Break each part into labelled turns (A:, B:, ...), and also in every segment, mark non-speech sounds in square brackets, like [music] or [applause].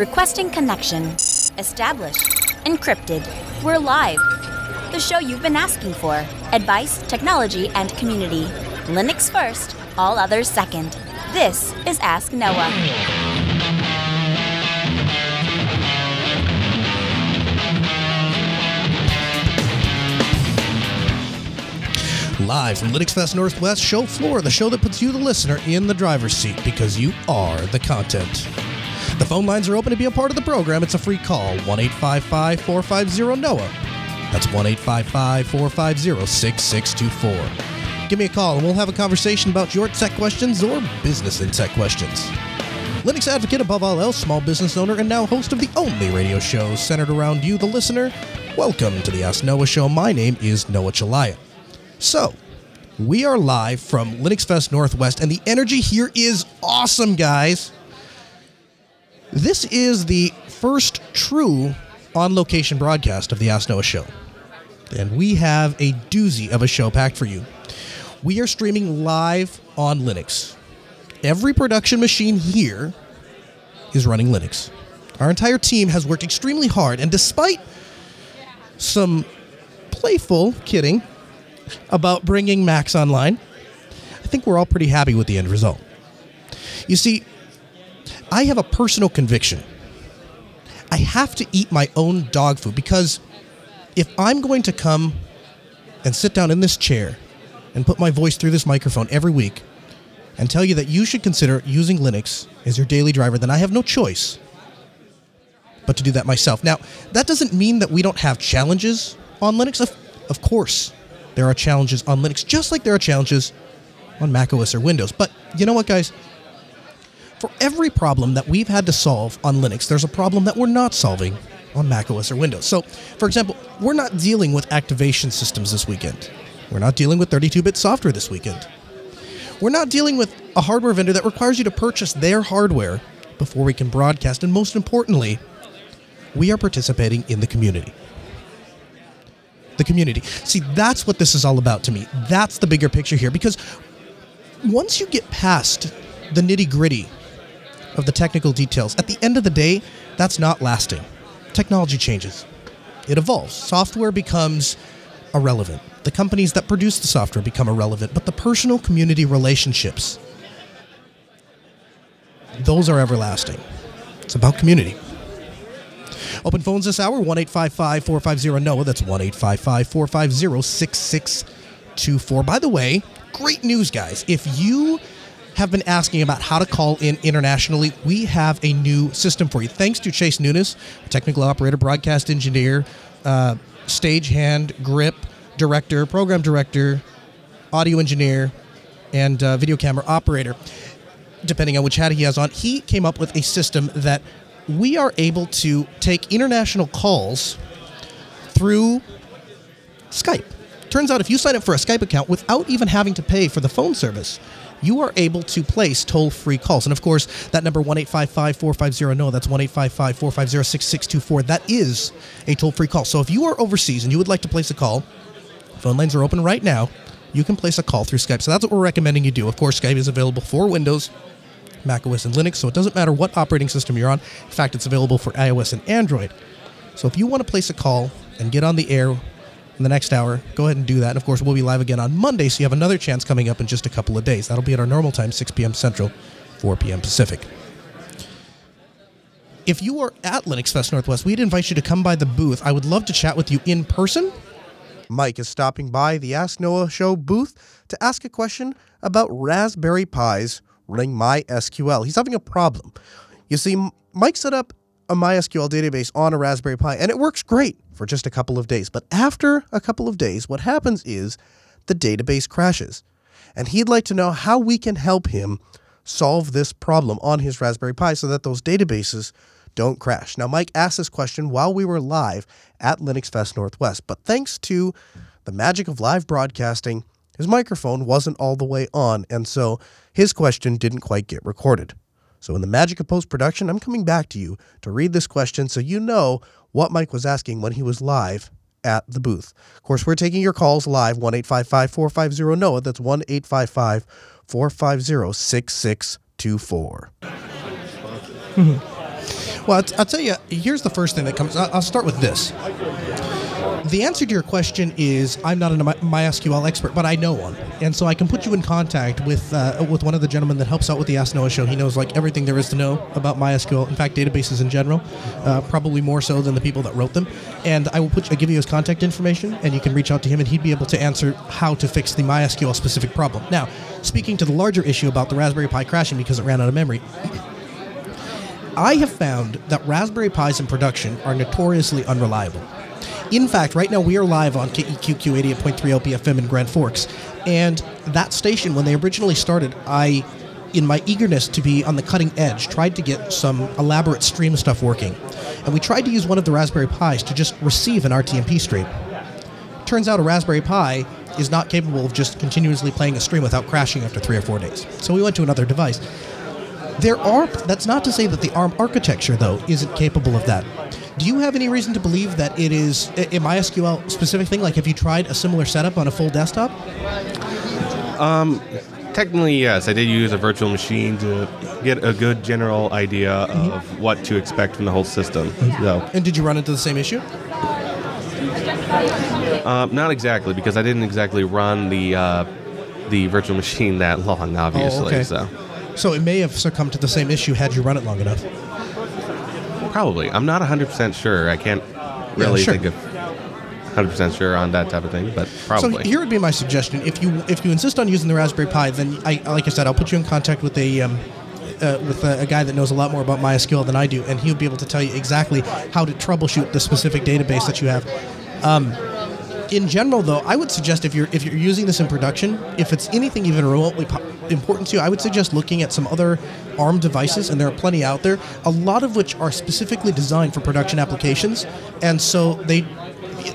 A: Requesting connection. Established. Encrypted. We're live. The show you've been asking for. Advice, technology, and community. Linux first, all others second. This is Ask Noah.
B: Live from Linux Fest Northwest show floor, the show that puts you, the listener, in the driver's seat because you are the content. The phone lines are open to be a part of the program. It's a free call 1 855 450 NOAH. That's 1 855 450 6624. Give me a call and we'll have a conversation about your tech questions or business and tech questions. Linux advocate above all else, small business owner, and now host of the only radio show centered around you, the listener. Welcome to the Ask Noah Show. My name is Noah Chalaya. So, we are live from Linux Fest Northwest, and the energy here is awesome, guys. This is the first true on location broadcast of the Ask Noah Show. And we have a doozy of a show packed for you. We are streaming live on Linux. Every production machine here is running Linux. Our entire team has worked extremely hard, and despite some playful kidding about bringing Macs online, I think we're all pretty happy with the end result. You see, I have a personal conviction. I have to eat my own dog food because if I'm going to come and sit down in this chair and put my voice through this microphone every week and tell you that you should consider using Linux as your daily driver, then I have no choice but to do that myself. Now, that doesn't mean that we don't have challenges on Linux. Of, of course, there are challenges on Linux, just like there are challenges on Mac OS or Windows. But you know what, guys? For every problem that we've had to solve on Linux, there's a problem that we're not solving on Mac OS or Windows. So, for example, we're not dealing with activation systems this weekend. We're not dealing with 32 bit software this weekend. We're not dealing with a hardware vendor that requires you to purchase their hardware before we can broadcast. And most importantly, we are participating in the community. The community. See, that's what this is all about to me. That's the bigger picture here because once you get past the nitty gritty of the technical details, at the end of the day, that's not lasting. Technology changes, it evolves. Software becomes irrelevant. The companies that produce the software become irrelevant, but the personal community relationships, those are everlasting. It's about community. Open phones this hour 1 855 450 NOAH. That's 1 855 450 6624. By the way, great news, guys. If you have been asking about how to call in internationally, we have a new system for you. Thanks to Chase Nunes, technical operator, broadcast engineer, uh, stagehand, grip, director, program director, audio engineer, and uh, video camera operator, depending on which hat he has on. He came up with a system that we are able to take international calls through Skype. Turns out if you sign up for a Skype account without even having to pay for the phone service, you are able to place toll free calls. And of course, that number 1 855 450 NOAH, that's 1 855 450 6624, that is a toll free call. So if you are overseas and you would like to place a call, phone lines are open right now. You can place a call through Skype. So that's what we're recommending you do. Of course, Skype is available for Windows, Mac OS, and Linux, so it doesn't matter what operating system you're on. In fact, it's available for iOS and Android. So if you want to place a call and get on the air in the next hour, go ahead and do that. And of course, we'll be live again on Monday, so you have another chance coming up in just a couple of days. That'll be at our normal time, 6 p.m. Central, 4 p.m. Pacific. If you are at Linux Fest Northwest, we'd invite you to come by the booth. I would love to chat with you in person. Mike is stopping by the Ask Noah Show booth to ask a question about Raspberry Pis running MySQL. He's having a problem. You see, Mike set up a MySQL database on a Raspberry Pi, and it works great for just a couple of days. But after a couple of days, what happens is the database crashes. And he'd like to know how we can help him solve this problem on his Raspberry Pi so that those databases don't crash. Now, Mike asked this question while we were live at Linux Fest Northwest, but thanks to the magic of live broadcasting, his microphone wasn't all the way on, and so his question didn't quite get recorded. So, in the magic of post production, I'm coming back to you to read this question so you know what Mike was asking when he was live at the booth. Of course, we're taking your calls live 1 855 450 NOAH. That's 1 855 450 6624. Mm-hmm. Well, I'll, tell you. Here's the first thing that comes. I'll start with this. The answer to your question is I'm not a MySQL expert, but I know one, and so I can put you in contact with uh, with one of the gentlemen that helps out with the Ask Noah show. He knows like everything there is to know about MySQL. In fact, databases in general, uh, probably more so than the people that wrote them. And I will put I give you his contact information, and you can reach out to him, and he'd be able to answer how to fix the MySQL specific problem. Now, speaking to the larger issue about the Raspberry Pi crashing because it ran out of memory. I have found that Raspberry Pis in production are notoriously unreliable. In fact, right now we are live on KEQQ 88.3 LPFM in Grand Forks, and that station, when they originally started, I, in my eagerness to be on the cutting edge, tried to get some elaborate stream stuff working, and we tried to use one of the Raspberry Pis to just receive an RTMP stream. Turns out a Raspberry Pi is not capable of just continuously playing a stream without crashing after three or four days. So we went to another device. There are. That's not to say that the ARM architecture, though, isn't capable of that. Do you have any reason to believe that it is a MySQL specific thing? Like, have you tried a similar setup on a full desktop?
C: Um, Technically, yes. I did use a virtual machine to get a good general idea of what to expect from the whole system. So,
B: And did you run into the same issue?
C: um, not exactly because I didn't exactly run the uh, the virtual machine that long, obviously.
B: okay.
C: So,
B: So it may have succumbed to the same issue had you run it long enough.
C: probably. I'm not 100% sure. I can't really
B: sure.
C: think of 100% sure on that type of thing, but probably.
B: So here would be my suggestion: if you if you insist on using the Raspberry Pi, then I like I said, I'll put you in contact with a. Um, uh, with a, a guy that knows a lot more about MySQL than I do, and he'll be able to tell you exactly how to troubleshoot the specific database that you have. Um, in general, though, I would suggest if you're if you're using this in production, if it's anything even remotely po- important to you, I would suggest looking at some other ARM devices, and there are plenty out there. A lot of which are specifically designed for production applications, and so they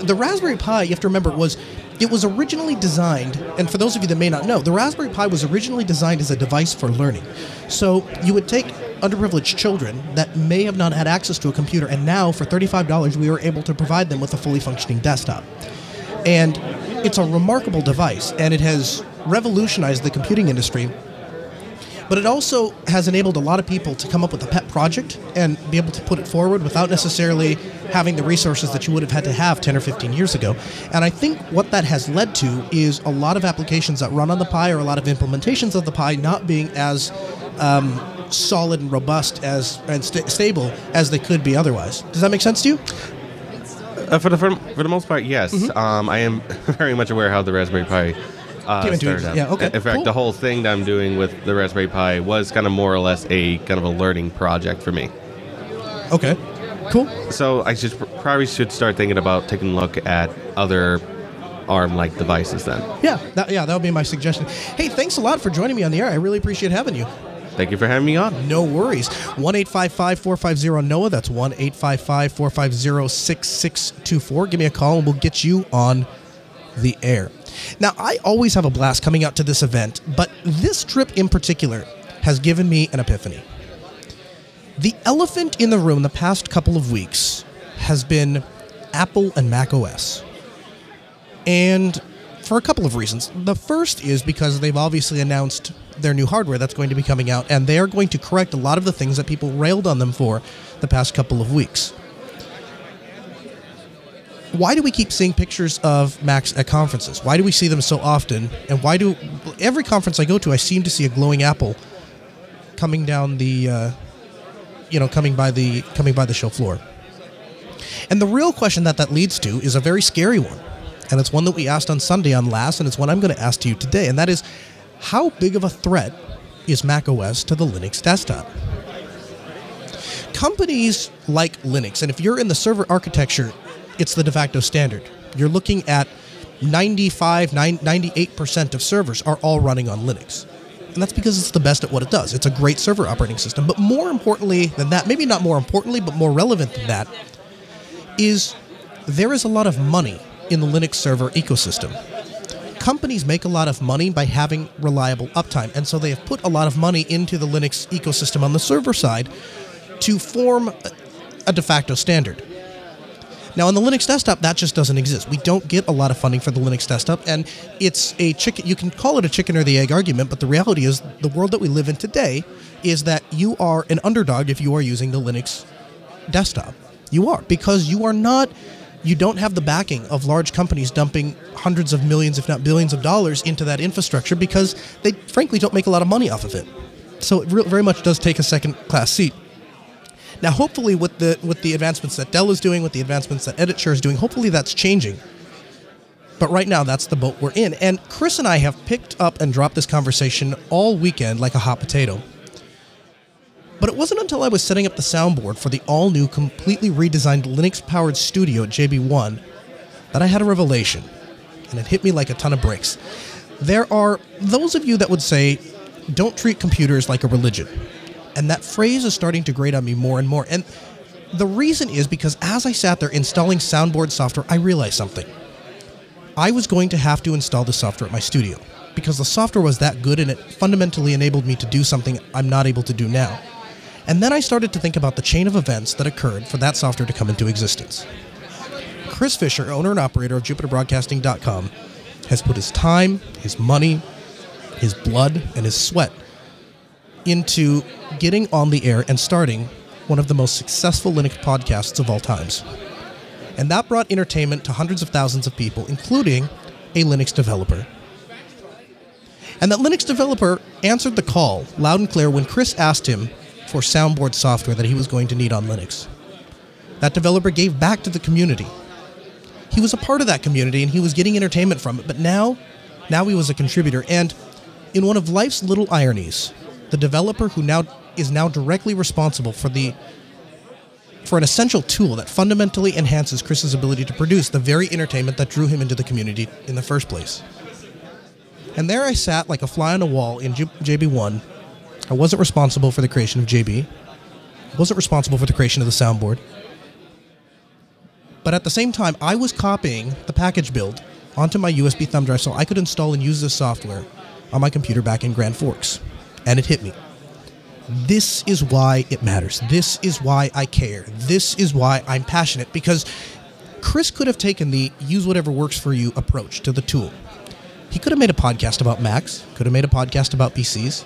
B: the Raspberry Pi, you have to remember, was it was originally designed, and for those of you that may not know, the Raspberry Pi was originally designed as a device for learning. So you would take underprivileged children that may have not had access to a computer, and now for $35, we were able to provide them with a fully functioning desktop. And it's a remarkable device, and it has revolutionized the computing industry but it also has enabled a lot of people to come up with a pet project and be able to put it forward without necessarily having the resources that you would have had to have 10 or 15 years ago. And I think what that has led to is a lot of applications that run on the Pi or a lot of implementations of the Pi not being as um, solid and robust as and sta stable as they could be otherwise. Does that make sense to you?
C: Uh, for the for, for the most part, yes.
B: Mm-hmm.
C: Um, I am [laughs] very much aware how the Raspberry Pi uh,
B: Came into
C: started.
B: Yeah, okay,
C: In fact,
B: cool.
C: the whole thing that I'm doing with the Raspberry Pi was kind of more or less a kind of a learning project for me.
B: Okay. Cool.
C: So I should probably should start thinking about taking a look at other ARM-like devices then.
B: Yeah, that, yeah, that would be my suggestion. Hey, thanks a lot for joining me on the air. I really appreciate having you.
C: Thank you for having me on.
B: No worries. 1 450 NOAH. That's 1 450 6624. Give me a call and we'll get you on the air. Now, I always have a blast coming out to this event, but this trip in particular has given me an epiphany. The elephant in the room the past couple of weeks has been Apple and Mac OS. And for a couple of reasons. The first is because they've obviously announced their new hardware that's going to be coming out, and they are going to correct a lot of the things that people railed on them for the past couple of weeks. Why do we keep seeing pictures of Macs at conferences? Why do we see them so often? And why do every conference I go to, I seem to see a glowing Apple coming down the, uh, you know, coming by the coming by the show floor? And the real question that that leads to is a very scary one. And it's one that we asked on Sunday on last, and it's one I'm going to ask to you today. And that is how big of a threat is macOS to the Linux desktop? Companies like Linux, and if you're in the server architecture, it's the de facto standard. You're looking at 95, 98% of servers are all running on Linux. And that's because it's the best at what it does. It's a great server operating system. But more importantly than that, maybe not more importantly, but more relevant than that, is there is a lot of money in the Linux server ecosystem. Companies make a lot of money by having reliable uptime, and so they have put a lot of money into the Linux ecosystem on the server side to form a- de facto standard. Now, on the Linux desktop, that just doesn't exist. We don't get a lot of funding for the Linux desktop, and it's a chicken. You can call it a chicken or the egg argument, but the reality is, the world that we live in today is that you are an underdog if you are using the Linux desktop. You are because you are not you don't have the backing of large companies dumping hundreds of millions if not billions of dollars into that infrastructure because they frankly don't make a lot of money off of it. So it very much does take a second class seat. Now, hopefully, with the with the advancements that Dell is doing, with the advancements that Editshare is doing, hopefully that's changing. But right now, that's the boat we're in. And Chris and I have picked up and dropped this conversation all weekend like a hot potato. But it wasn't until I was setting up the soundboard for the all new, completely redesigned Linux powered studio at JB1 that I had a revelation. And it hit me like a ton of bricks. There are those of you that would say, don't treat computers like a religion. And that phrase is starting to grate on me more and more. And the reason is because as I sat there installing soundboard software, I realized something. I was going to have to install the software at my studio because the software was that good and it fundamentally enabled me to do something I'm not able to do now. And then I started to think about the chain of events that occurred for that software to come into existence. Chris Fisher, owner and operator of JupiterBroadcasting.com, has put his time, his money, his blood, and his sweat into getting on the air and starting one of the most successful Linux podcasts of all times. And that brought entertainment to hundreds of thousands of people, including a Linux developer. And that Linux developer answered the call loud and clear when Chris asked him for soundboard software that he was going to need on Linux. That developer gave back to the community. He was a part of that community and he was getting entertainment from it, but now, now he was a contributor. And in one of life's little ironies, the developer who now is now directly responsible for the for an essential tool that fundamentally enhances Chris's ability to produce the very entertainment that drew him into the community in the first place. And there I sat like a fly on a wall in JB1 I wasn't responsible for the creation of JB. I wasn't responsible for the creation of the soundboard. But at the same time, I was copying the package build onto my USB thumb drive so I could install and use this software on my computer back in Grand Forks. And it hit me. This is why it matters. This is why I care. This is why I'm passionate because Chris could have taken the use whatever works for you approach to the tool. He could have made a podcast about Macs, could have made a podcast about PCs,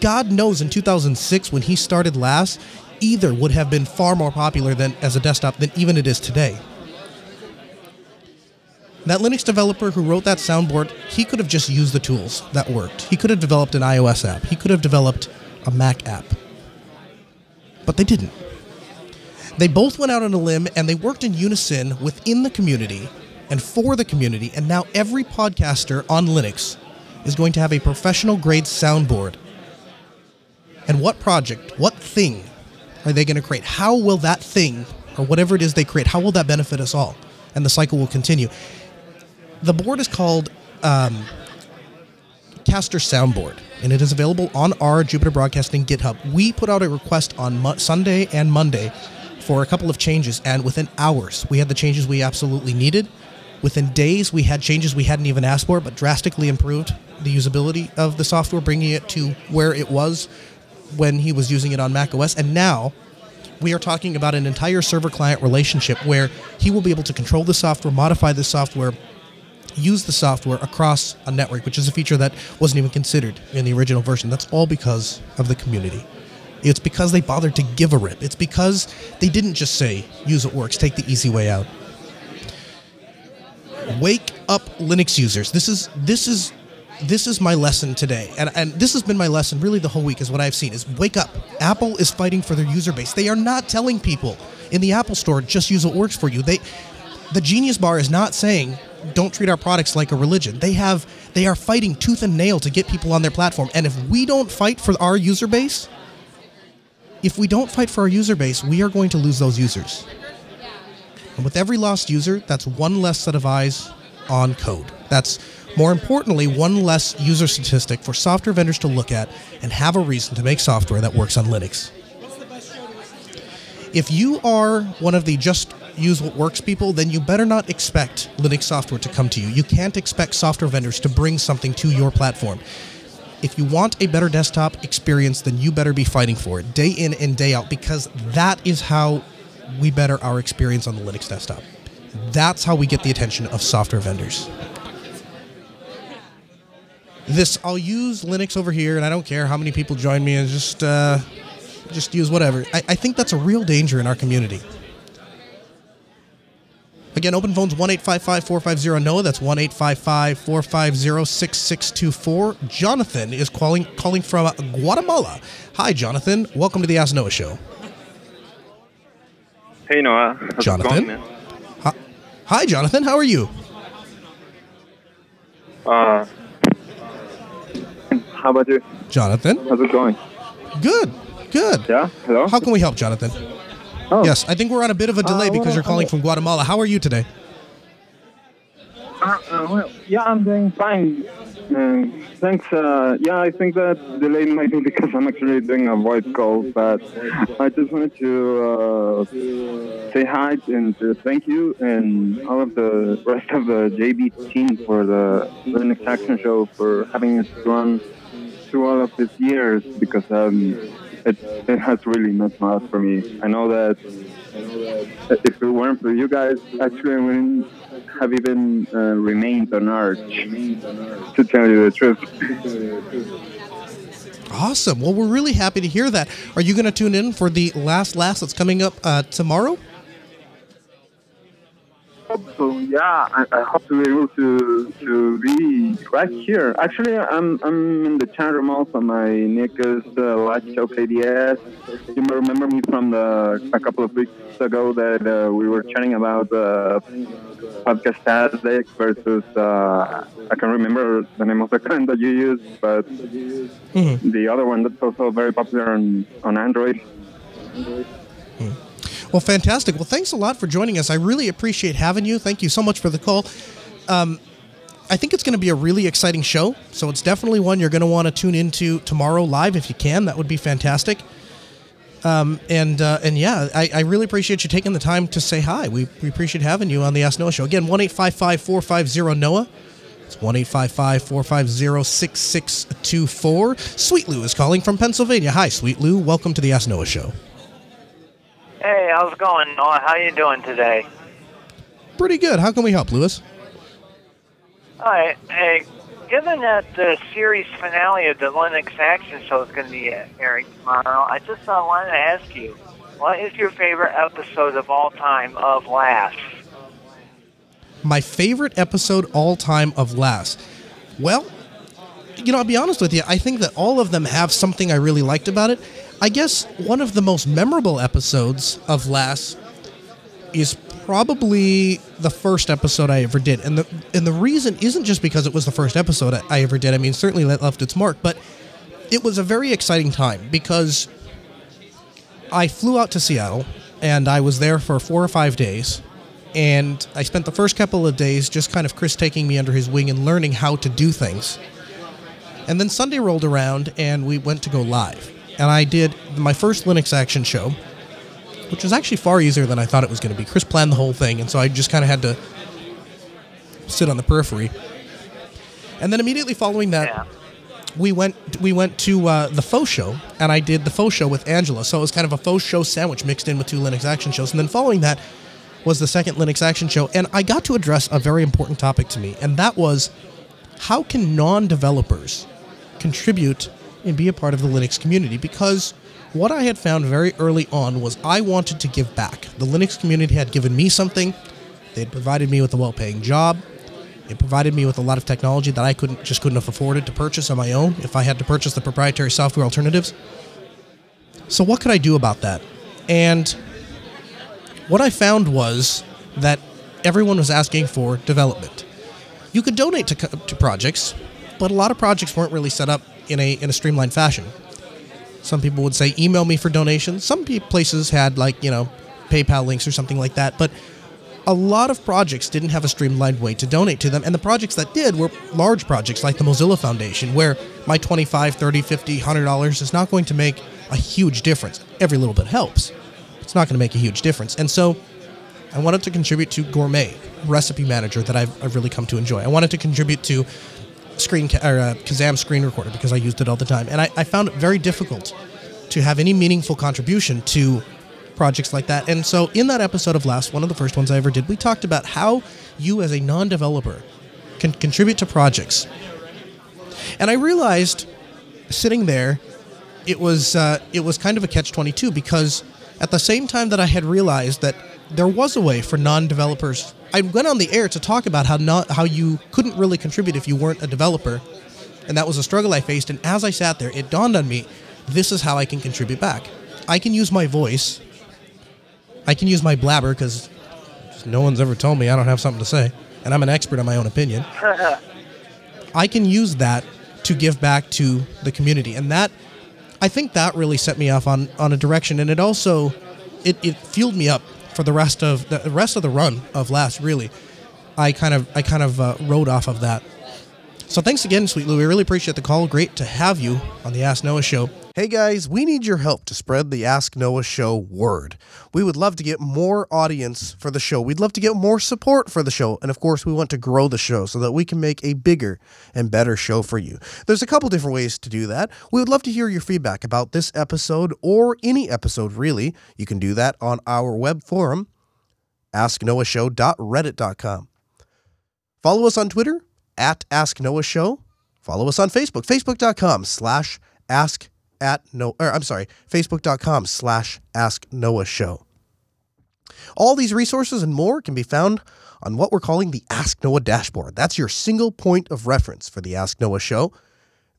B: God knows in 2006 when he started last, either would have been far more popular than as a desktop than even it is today. That Linux developer who wrote that soundboard, he could have just used the tools that worked. He could have developed an iOS app. He could have developed a Mac app. But they didn't. They both went out on a limb and they worked in unison within the community and for the community. And now every podcaster on Linux is going to have a professional grade soundboard and what project, what thing are they going to create? How will that thing, or whatever it is they create, how will that benefit us all? And the cycle will continue. The board is called um, Caster Soundboard, and it is available on our Jupiter Broadcasting GitHub. We put out a request on Mo- Sunday and Monday for a couple of changes, and within hours, we had the changes we absolutely needed. Within days, we had changes we hadn't even asked for, but drastically improved the usability of the software, bringing it to where it was when he was using it on Mac OS, and now we are talking about an entire server client relationship where he will be able to control the software, modify the software, use the software across a network, which is a feature that wasn't even considered in the original version. That's all because of the community. It's because they bothered to give a rip. It's because they didn't just say, use what works, take the easy way out. Wake up Linux users. This is this is this is my lesson today and, and this has been my lesson really the whole week is what i've seen is wake up. Apple is fighting for their user base. They are not telling people in the apple store just use what works for you. They the genius bar is not saying don't treat our products like a religion. They have they are fighting tooth and nail to get people on their platform and if we don't fight for our user base if we don't fight for our user base we are going to lose those users. And with every lost user that's one less set of eyes on code. That's more importantly, one less user statistic for software vendors to look at and have a reason to make software that works on Linux. If you are one of the just use what works people, then you better not expect Linux software to come to you. You can't expect software vendors to bring something to your platform. If you want a better desktop experience, then you better be fighting for it day in and day out because that is how we better our experience on the Linux desktop. That's how we get the attention of software vendors this I'll use Linux over here, and I don't care how many people join me. and just uh, just use whatever. I, I think that's a real danger in our community. Again, open phones 1 450 NOAH. That's 1 450 6624. Jonathan is calling calling from Guatemala. Hi, Jonathan. Welcome to the Ask Noah Show.
D: Hey, Noah. How's
B: Jonathan?
D: Going,
B: hi, Jonathan. How are you?
D: Uh, how about you?
B: Jonathan.
D: How's it going?
B: Good. Good.
D: Yeah? Hello?
B: How can we help, Jonathan?
D: Oh,
B: Yes, I think we're on a bit of a delay
D: Uh,
B: because
D: well,
B: you're calling from Guatemala. How are you today?
D: Uh, uh, well, yeah, I'm doing fine. Uh, thanks. Uh, yeah, I think that delay might be [laughs] because I'm actually doing a voice call, but I just wanted to uh, say hi and thank you and all of the rest of the JB team for the Linux Action Show for having us run through all of these years because um, it, it has really meant a lot for me. I know that if it weren't for you guys, actually, I wouldn't have even uh, remained on Arch, to tell you the truth.
B: Awesome. Well, we're really happy to hear that. Are you going to tune in for the last last that's coming up uh, tomorrow?
D: So yeah, I, I hope to be able to to be right here. Actually, I'm I'm in the chat room also. My nick is uh, Show KDS. You may remember me from the a couple of weeks ago that uh, we were chatting about uh, podcast Tastic versus uh, I can't remember the name of the [laughs] kind that you use, but the other one that's also very popular on on Android.
B: Well, fantastic. Well, thanks a lot for joining us. I really appreciate having you. Thank you so much for the call. Um, I think it's going to be a really exciting show, so it's definitely one you're going to want to tune into tomorrow live if you can. That would be fantastic. Um, and uh, and yeah, I, I really appreciate you taking the time to say hi. We, we appreciate having you on the Ask Noah Show. Again, 1 450 NOAH. It's 1 450 6624. Sweet Lou is calling from Pennsylvania. Hi, Sweet Lou. Welcome to the Ask Noah Show.
E: Hey, how's it going, Noah? How are you doing today?
B: Pretty good. How can we help, Lewis?
E: All right. Hey, given that the series finale of the Linux Action Show is going to be airing tomorrow, I just uh, wanted to ask you, what is your favorite episode of all time of LAS?
B: My favorite episode all time of LAS. Well, you know, I'll be honest with you. I think that all of them have something I really liked about it. I guess one of the most memorable episodes of LAS is probably the first episode I ever did, and the and the reason isn't just because it was the first episode I, I ever did. I mean, certainly that left its mark, but it was a very exciting time because I flew out to Seattle and I was there for four or five days. And I spent the first couple of days just kind of Chris taking me under his wing and learning how to do things. And then Sunday rolled around and we went to go live. And I did my first Linux action show, which was actually far easier than I thought it was going to be. Chris planned the whole thing, and so I just kind of had to sit on the periphery. And then immediately following that,
E: Yeah.
B: we went we went to uh, the faux show, and I did the faux show with Angela. So it was kind of a faux show sandwich mixed in with two Linux action shows. And then following that was the second Linux action show, and I got to address a very important topic to me, and that was how can non-developers contribute and be a part of the Linux community? Because what I had found very early on was I wanted to give back. The Linux community had given me something. They had provided me with a well-paying job. It provided me with a lot of technology that I couldn't just couldn't have afforded to purchase on my own if I had to purchase the proprietary software alternatives. So what could I do about that? And what I found was that everyone was asking for development. You could donate to, to projects, but a lot of projects weren't really set up in a in a streamlined fashion. Some people would say email me for donations. Some places had like you know PayPal links or something like that, but a lot of projects didn't have a streamlined way to donate to them and the projects that did were large projects like the mozilla foundation where my 25 30 50 100 dollars is not going to make a huge difference every little bit helps it's not going to make a huge difference and so i wanted to contribute to gourmet recipe manager that i've, I've really come to enjoy i wanted to contribute to screen ca- or uh, kazam screen recorder because i used it all the time and I, I found it very difficult to have any meaningful contribution to projects like that. And so, in that episode of LAS, one of the first ones I ever did, we talked about how you, as a non developer, can contribute to projects. And I realized sitting there it was uh, it was kind of a catch twenty two because at the same time that I had realized that there was a way for non developers, I went on the air to talk about how not how you couldn't really contribute if you weren't a developer, and that was a struggle I faced. And as I sat there, it dawned on me, this is how I can contribute back. I can use my voice. I can use my blabber because no one's ever told me I don't have something to say, and I'm an expert on my own opinion. [laughs] I can use that to give back to the community, and that I think that really set me off on on a direction, and it also it, it fueled me up for the rest of the rest of the run of last. Really, I kind of I kind of uh, rode off of that. So thanks again, Sweet Lou. We really appreciate the call. Great to have you on the Ask Noah show. Hey guys, we need your help to spread the Ask Noah show word. We would love to get more audience for the show. We'd love to get more support for the show. And of course, we want to grow the show so that we can make a bigger and better show for you. There's a couple different ways to do that. We would love to hear your feedback about this episode or any episode, really. You can do that on our web forum, asknoahshow.reddit.com. Follow us on Twitter at Ask Noah Show. Follow us on Facebook, facebook.com slash ask at or I'm sorry, facebook.com slash ask Noah show. All these resources and more can be found on what we're calling the Ask Noah dashboard. That's your single point of reference for the Ask Noah show.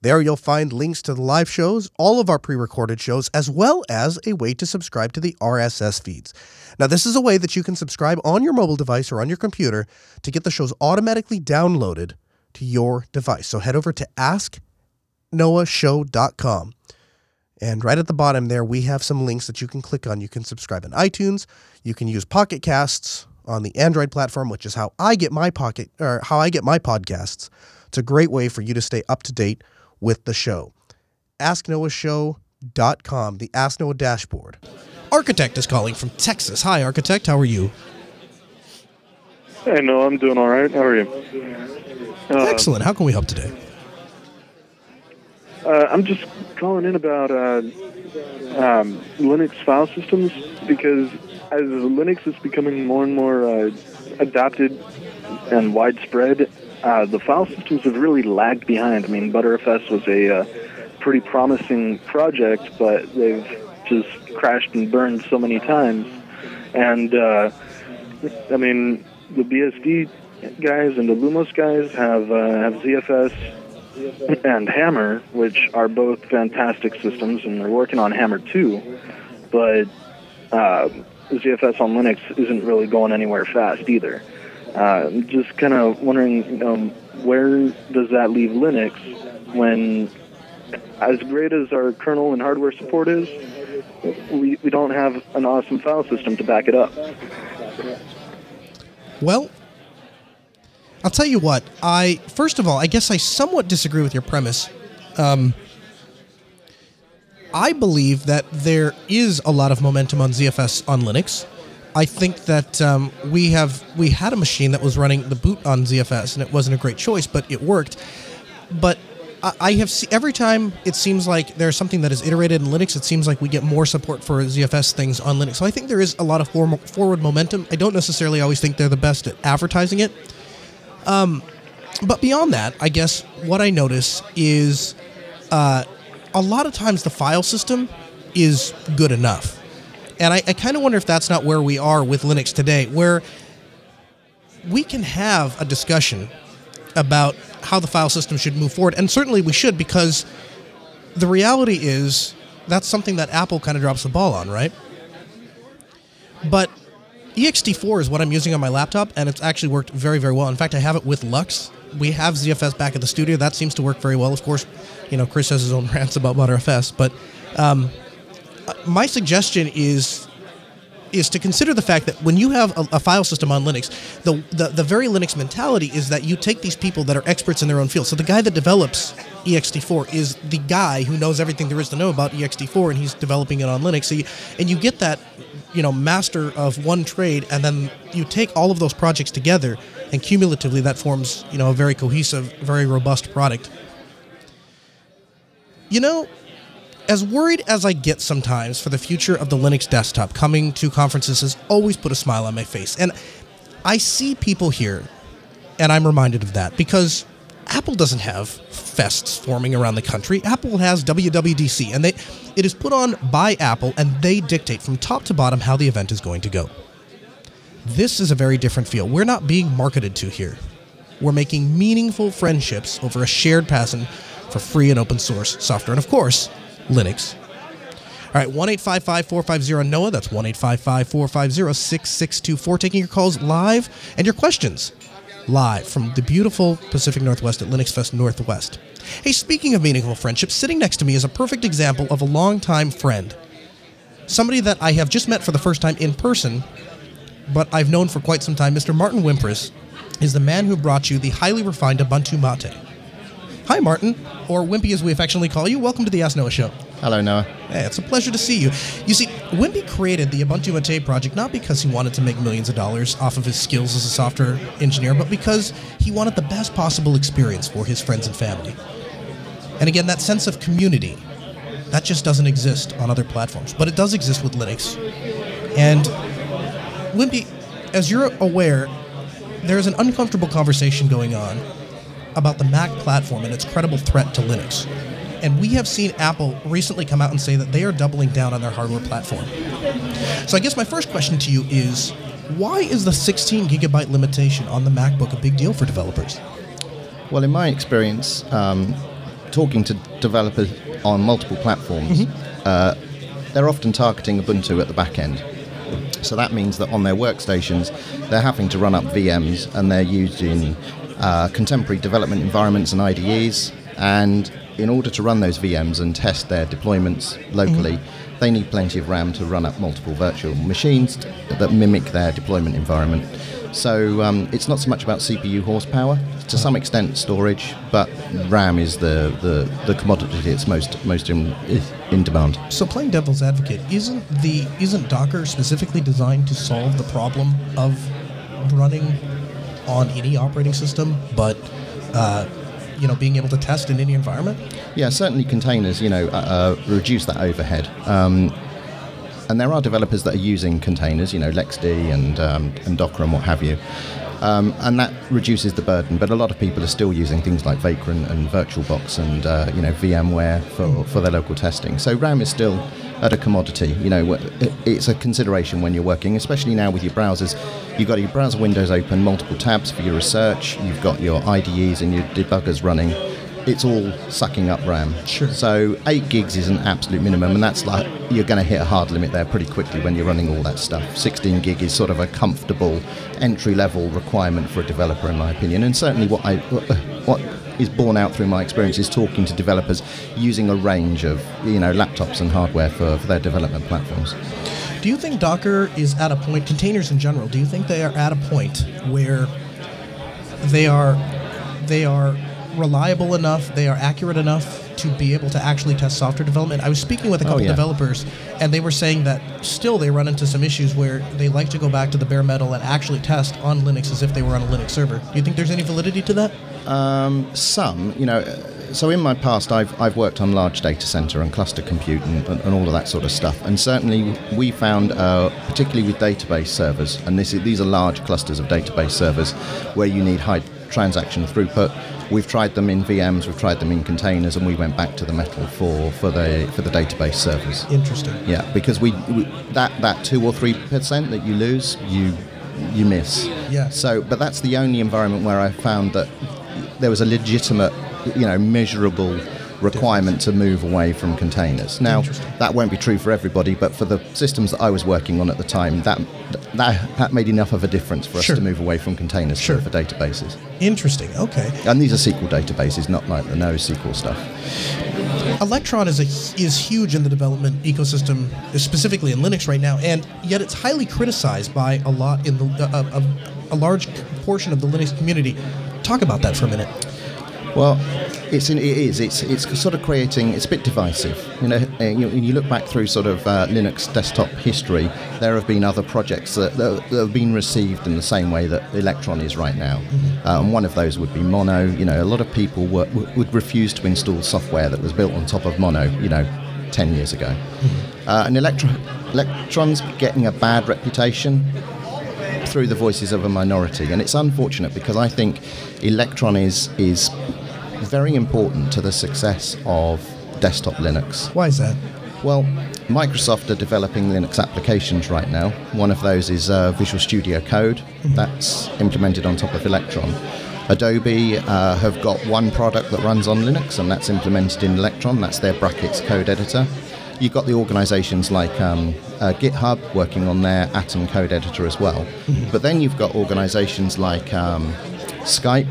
B: There you'll find links to the live shows, all of our pre recorded shows, as well as a way to subscribe to the RSS feeds. Now, this is a way that you can subscribe on your mobile device or on your computer to get the shows automatically downloaded your device. So head over to asknoahshow.com. And right at the bottom there, we have some links that you can click on. You can subscribe in iTunes. You can use Pocket Casts on the Android platform, which is how I get my pocket or how I get my podcasts. It's a great way for you to stay up to date with the show. AskNoahShow.com, the Ask Noah dashboard. Architect is calling from Texas. Hi, Architect. How are you?
F: Hey, no, I'm doing all right. How are you? Uh,
B: Excellent. How can we help today?
F: Uh, I'm just calling in about uh, um, Linux file systems because as Linux is becoming more and more uh, adopted and widespread, uh, the file systems have really lagged behind. I mean, Btrfs was a uh, pretty promising project, but they've just crashed and burned so many times. And uh, I mean, the BSD guys and the illumos guys have have ZFS and Hammer, which are both fantastic systems, and they're working on Hammer 2, but uh, ZFS on Linux isn't really going anywhere fast either. Uh, just kind of wondering, um, where does that leave Linux when, as great as our kernel and hardware support is, we, we don't have an awesome file system to back it up.
B: Well, I'll tell you what. I first of all, I guess I somewhat disagree with your premise. Um, I believe that there is a lot of momentum on ZFS on Linux. I think that um, we have we had a machine that was running the boot on ZFS, and it wasn't a great choice, but it worked. But I, have every time it seems like there's something that is iterated in Linux, it seems like we get more support for ZFS things on Linux. So I think there is a lot of form- forward momentum. I don't necessarily always think they're the best at advertising it. Um, but beyond that, I guess what I notice is uh, a lot of times the file system is good enough. And I, I kind of wonder if that's not where we are with Linux today, where we can have a discussion about how the file system should move forward. And certainly we should, because the reality is that's something that Apple kind of drops the ball on, right? But ext4 is what I'm using on my laptop, and it's actually worked very, very well. In fact, I have it with LUKS. We have ZFS back at the studio. That seems to work very well. Of course, you know, Chris has his own [laughs] rants about Btrfs, but um, my suggestion is is to consider the fact that when you have a, a, file system on Linux, the, the the very Linux mentality is that you take these people that are experts in their own field. So the guy that develops ext4 is the guy who knows everything there is to know about ext4, and he's developing it on Linux. So you, and you get that you know master of one trade, and then you take all of those projects together, and cumulatively that forms you know a very cohesive, very robust product. You know, as worried as I get sometimes for the future of the Linux desktop, coming to conferences has always put a smile on my face. And I see people here, and I'm reminded of that because Apple doesn't have fests forming around the country. Apple has WWDC, and they it is put on by Apple, and they dictate from top to bottom how the event is going to go. This is a very different feel. We're not being marketed to here. We're making meaningful friendships over a shared passion for free and open source software, and of course, Linux. All right, 1 450 NOAH. That's 1 450 6624. Taking your calls live and your questions live from the beautiful Pacific Northwest at Linux Fest Northwest. Hey, speaking of meaningful friendship, sitting next to me is a perfect example of a longtime friend. Somebody that I have just met for the first time in person, but I've known for quite some time. Mr. Martin Wimpress is the man who brought you the highly refined Ubuntu Mate. Hi, Martin, or Wimpy as we affectionately call you. Welcome to the Ask Noah Show.
G: Hello, Noah.
B: Hey, it's a pleasure to see you. You see, Wimpy created the Ubuntu Mate project not because he wanted to make millions of dollars off of his skills as a software engineer, but because he wanted the best possible experience for his friends and family. And again, that sense of community, that just doesn't exist on other platforms, but it does exist with Linux. And Wimpy, as you're aware, there is an uncomfortable conversation going on about the Mac platform and its credible threat to Linux. And we have seen Apple recently come out and say that they are doubling down on their hardware platform. So I guess my first question to you is why is the 16 gigabyte limitation on the MacBook a big deal for developers?
G: Well, in my experience, um, talking to developers on multiple platforms, mm-hmm. uh, they're often targeting Ubuntu at the back end. So that means that on their workstations, they're having to run up VMs and they're using uh, contemporary development environments and IDEs. And in order to run those VMs and test their deployments locally, mm-hmm. they need plenty of RAM to run up multiple virtual machines that mimic their deployment environment. So um, it's not so much about CPU horsepower, to some extent storage, but RAM is the, the, the commodity that's most most in, in demand.
B: So playing devil's advocate, isn't the isn't Docker specifically designed to solve the problem of running on any operating system, but uh, you know being able to test in any environment?
G: Yeah, certainly containers. You know, uh, uh, reduce that overhead. Um, and there are developers that are using containers, you know, LXD and um, and Docker and what have you. Um, and that reduces the burden. But a lot of people are still using things like Vagrant and VirtualBox and uh, you know VMware for, for their local testing. So RAM is still at a commodity. You know, it's a consideration when you're working, especially now with your browsers. You've got your browser windows open, multiple tabs for your research. You've got your IDEs and your debuggers running. It's all sucking up RAM.
B: Sure.
G: So eight gigs is an absolute minimum, and that's like you're going to hit a hard limit there pretty quickly when you're running all that stuff. 16 gig is sort of a comfortable entry level requirement for a developer, in my opinion, and certainly what I uh, what is borne out through my experience is talking to developers using a range of you know laptops and hardware for, for their development platforms.
B: Do you think Docker is at a point, containers in general, do you think they are at a point where they are they are reliable enough, they are accurate enough to be able to actually test software development. I was speaking with a oh, couple oh, yeah. developers, and they were saying that still they run into some issues where they like to go back to the bare metal and actually test on Linux as if they were on a Linux server. Do you think there's any validity to that?
G: Um, some, you know. So in my past, I've, I've worked on large data center and cluster compute and, and all of that sort of stuff. And certainly we found, uh, particularly with database servers, and this is, these are large clusters of database servers where you need high transaction throughput We've tried them in VMs, we've tried them in containers, and we went back to the metal for, for the for the database servers.
B: Interesting.
G: Yeah, because we, we that that two or three percent that you lose, you you miss.
B: Yeah.
G: So, but that's the only environment where I found that there was a legitimate, you know, measurable requirement to move away from containers. Now, that won't be true for everybody, but for the systems that I was working on at the time, that that, that made enough of a difference for us
B: sure.
G: to move away from containers
B: sure.
G: for, databases.
B: Interesting. Okay.
G: And these are SQL databases, not like the NoSQL stuff.
B: Electron is a, is huge in the development ecosystem, specifically in Linux right now, and yet it's highly criticized by a lot in the uh, a, a large portion of the Linux community. Talk about that for a minute.
G: Well, it's in, it is. It's it's sort of creating. It's a bit divisive. You know, you, you look back through sort of uh, Linux desktop history. There have been other projects that, that, that, have been received in the same way that Electron is right now. Mm-hmm. Uh, and one of those would be Mono. You know, a lot of people were, would refuse to install software that was built on top of Mono. You know, ten years ago. Mm-hmm. Uh, and Electron, Electron's getting a bad reputation through the voices of a minority, and it's unfortunate because I think Electron is is very important to the success of desktop Linux.
B: Why is that?
G: Well, Microsoft are developing Linux applications right now. One of those is uh, Visual Studio Code. That's implemented on top of Electron. Adobe uh, have got one product that runs on Linux, and that's implemented in Electron. That's their Brackets code editor. You've got the organizations like um, uh, GitHub working on their Atom code editor as well. But then you've got organizations like um, Skype.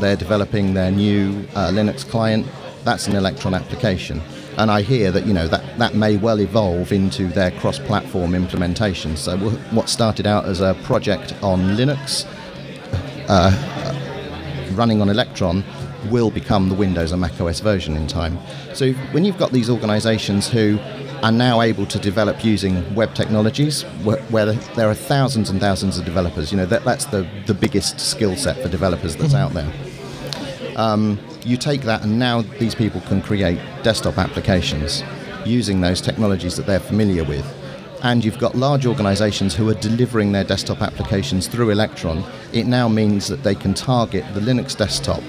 G: They're developing their new uh, Linux client. That's an Electron application. And I hear that you know that, that may well evolve into their cross-platform implementation. So wh- what started out as a project on Linux running on Electron will become the Windows and Mac OS version in time. So when you've got these organizations who are now able to develop using web technologies, where, where there are thousands and thousands of developers, you know, that, that's the, the biggest skill set for developers that's out there. Um, you take that and now these people can create desktop applications using those technologies that they're familiar with. And you've got large organizations who are delivering their desktop applications through Electron, it now means that they can target the Linux desktop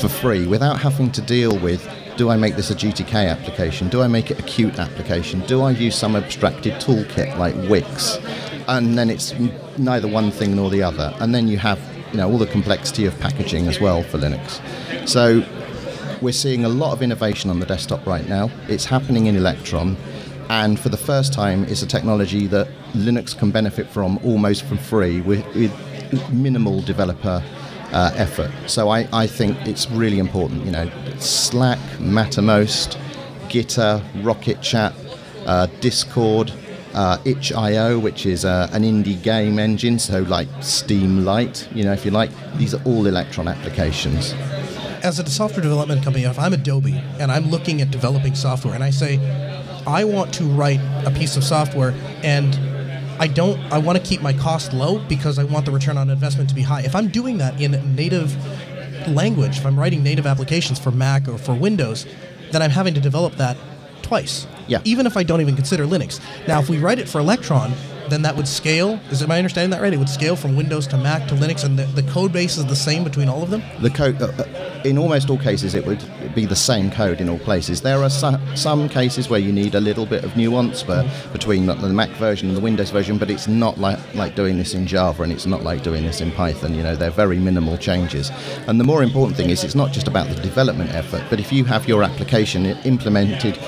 G: for free without having to deal with do I make this a GTK application? Do I make it a Qt application? Do I use some abstracted toolkit like Wix? And then it's neither one thing nor the other. And then you have you know all the complexity of packaging as well for Linux. So we're seeing a lot of innovation on the desktop right now. It's happening in Electron, and for the first time, it's a technology that Linux can benefit from almost for free with, with minimal developer uh, effort. So I, I think it's really important. You know, Slack, Mattermost, Gitter, Rocket Chat, uh, Discord. Uh, itch.io, which is uh, an indie game engine, so like Steam Light, you know, if you like, these are all Electron applications.
B: as a software development company, if I'm Adobe and I'm looking at developing software and I say, I want to write a piece of software and I don't, I want to keep my cost low because I want the return on investment to be high. If I'm doing that in native language, if I'm writing native applications for Mac or for Windows, then I'm having to develop that twice.
G: Yeah.
B: Even if I don't even consider Linux. Now, if we write it for Electron, then that would scale. Is it my understanding that right? It would scale from Windows to Mac to Linux, and the, the code base is the same between all of them.
G: The code, uh, uh, in almost all cases, it would be the same code in all places. There are so, some cases where you need a little bit of nuance but between the the Mac version and the Windows version, but it's not like, like doing this in Java and it's not like doing this in Python. You know, they're very minimal changes. And the more important thing is it's not just about the development effort, but if you have your application implemented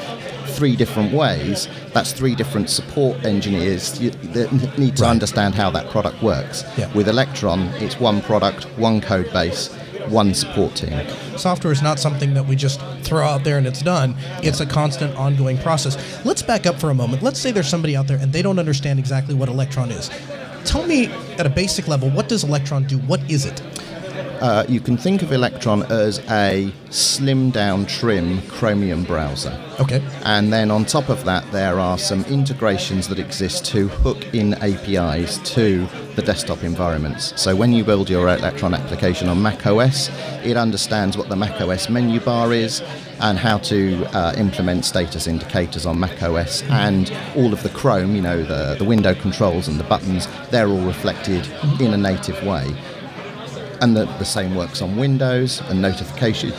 G: three different ways, that's three different support engineers that need to
B: Right.
G: understand how that product works.
B: Yeah.
G: With Electron, it's one product, one code base, one support team.
B: software is not something that we just throw out there and it's done. It's a constant, ongoing process. Let's back up for a moment. Let's say there's somebody out there and they don't understand exactly what Electron is. Tell me at a basic level, what does Electron do? What is it?
G: Uh, you can think of Electron as a slim down, trim Chromium browser.
B: Okay.
G: And then on top of that, there are some integrations that exist to hook in APIs to the desktop environments. So when you build your Electron application on Mac OS, it understands what the Mac OS menu bar is and how to uh, implement status indicators on Mac OS. And all of the Chrome, you know, the, the window controls and the buttons, they're all reflected in a native way and the, the same works on Windows and notification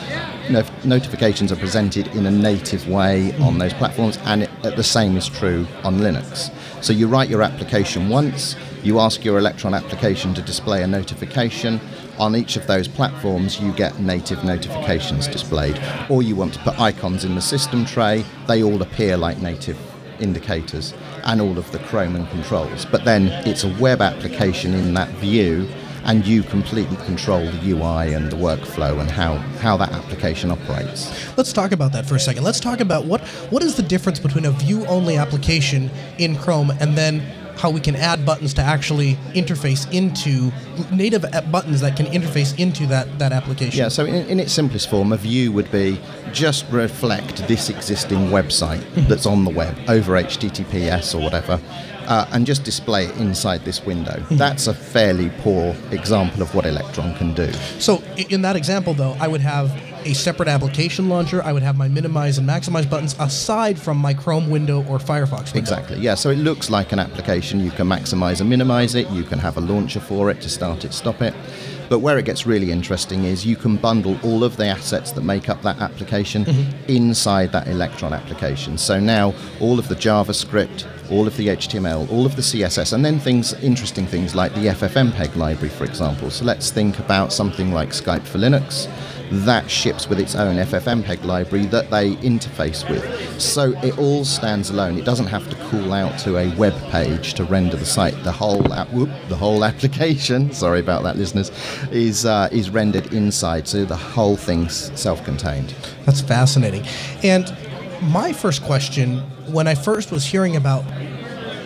G: no, notifications are presented in a native way on those platforms and it, the same is true on Linux. So you write your application once you ask your Electron application to display a notification. On each of those platforms you get native notifications displayed. Or you want to put icons in the system tray they all appear like native indicators and all of the Chrome and controls. But then it's a web application in that view and you completely control the UI and the workflow and how, how that application operates.
B: Let's talk about that for a second. Let's talk about what what is the difference between a view-only application in Chrome and then how we can add buttons to actually interface into native buttons that can interface into that that application.
G: Yeah, so in, in its simplest form, a view would be just reflect this existing website mm-hmm. that's on the web over HTTPS or whatever, uh, and just display it inside this window. That's a fairly poor example of what Electron can do.
B: So in that example, though, I would have a separate application launcher. I would have my minimize and maximize buttons aside from my Chrome window or Firefox window.
G: Exactly. Yeah. So it looks like an application. You can maximize and minimize it. You can have a launcher for it to start it, stop it. But where it gets really interesting is you can bundle all of the assets that make up that application inside that Electron application. So now all of the JavaScript, all of the HTML, all of the CSS, and then things, interesting things like the FFmpeg library, for example. So let's think about something like Skype for Linux. That ships with its own FFmpeg library that they interface with. So it all stands alone. It doesn't have to call out to a web page to render the site. The whole app, whoop, the whole [laughs] application. Sorry about that, listeners. Is uh, is rendered inside. So the whole thing's self-contained.
B: That's fascinating. And my first question, when I first was hearing about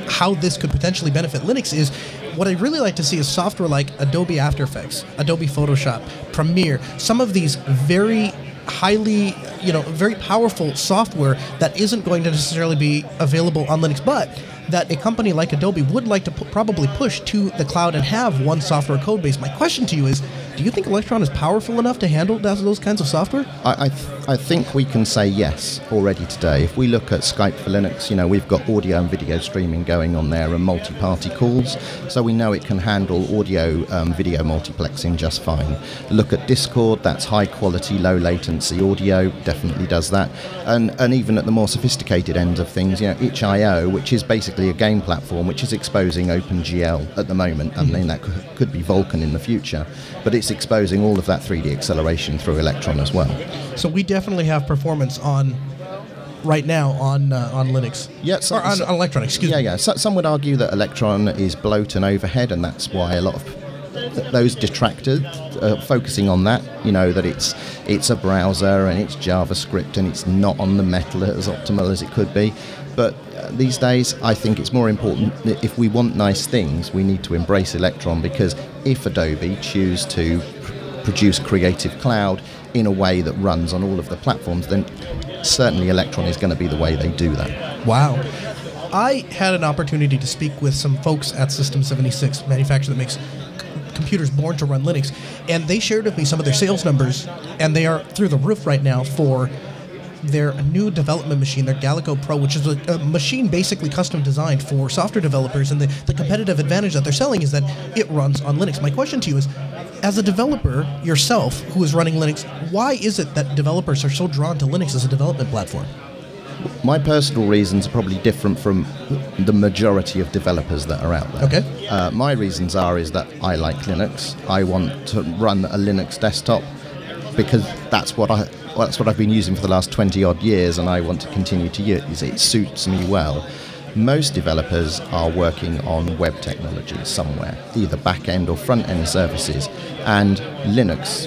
B: how this could potentially benefit Linux, is what I'd really like to see is software like Adobe After Effects, Adobe Photoshop, Premiere, some of these very highly, you know, very powerful software that isn't going to necessarily be available on Linux, but that a company like Adobe would like to pu- probably push to the cloud and have one software code base. My question to you is do you think Electron is powerful enough to handle those kinds of software?
G: I, I, th- I think we can say yes already today. If we look at Skype for Linux, you know, we've got audio and video streaming going on there and multi party calls, so we know it can handle audio um, video multiplexing just fine. Look at Discord, that's high quality, low latency audio, definitely does that. And, and even at the more sophisticated end of things, you know, itch.io, which is basically a game platform which is exposing OpenGL at the moment, and then that could, could be Vulkan in the future, but it's exposing all of that 3D acceleration through Electron as well.
B: So we definitely have performance on right now on uh, on Linux.
G: Yeah, so-
B: or on,
G: so-
B: on Electron. Excuse
G: yeah,
B: me.
G: yeah. So, some would argue that Electron is bloat and overhead, and that's why a lot of th- those detractors are focusing on that. You know that it's it's a browser and it's JavaScript and it's not on the metal as optimal as it could be. But uh, these days, I think it's more important that if we want nice things, we need to embrace Electron because if Adobe choose to produce Creative Cloud in a way that runs on all of the platforms, then certainly Electron is going to be the way they do that.
B: Wow. I had an opportunity to speak with some folks at System 76, manufacturer that makes computers born to run Linux, and they shared with me some of their sales numbers, and they are through the roof right now for their new development machine, their Galago Pro, which is a, a machine basically custom designed for software developers. And the, the competitive advantage that they're selling is that it runs on Linux. My question to you is as a developer yourself who is running Linux, why is it that developers are so drawn to Linux as a development platform?
G: My personal reasons are probably different from the majority of developers that are out there.
B: Okay.
G: Uh, my reasons are is that I like Linux. I want to run a Linux desktop because that's what I well, that's what I've been using for the last 20 odd years, and I want to continue to use it. It suits me well. Most developers are working on web technologies somewhere, either back end or front end services, and Linux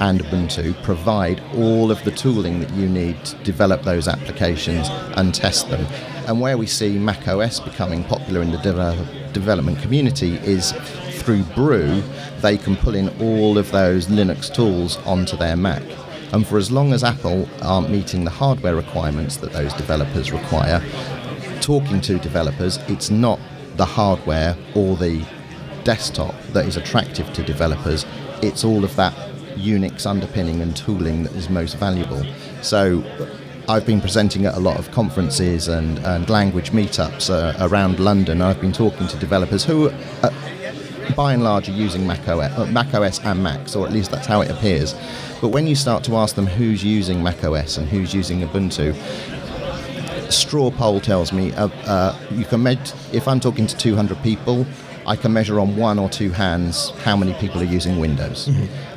G: and Ubuntu provide all of the tooling that you need to develop those applications and test them. And where we see Mac OS becoming popular in the de- development community is through Brew, they can pull in all of those Linux tools onto their Mac. And for as long as Apple aren't meeting the hardware requirements that those developers require, talking to developers, it's not the hardware or the desktop that is attractive to developers, it's all of that Unix underpinning and tooling that is most valuable. So I've been presenting at a lot of conferences and, and language meetups uh, around London. I've been talking to developers who, uh, by and large, are using Mac OS, uh, Mac OS and Macs, or at least that's how it appears. But when you start to ask them who's using Mac OS and who's using Ubuntu, straw poll tells me uh, uh, you can med- if I'm talking to 200 people, I can measure on one or two hands how many people are using Windows.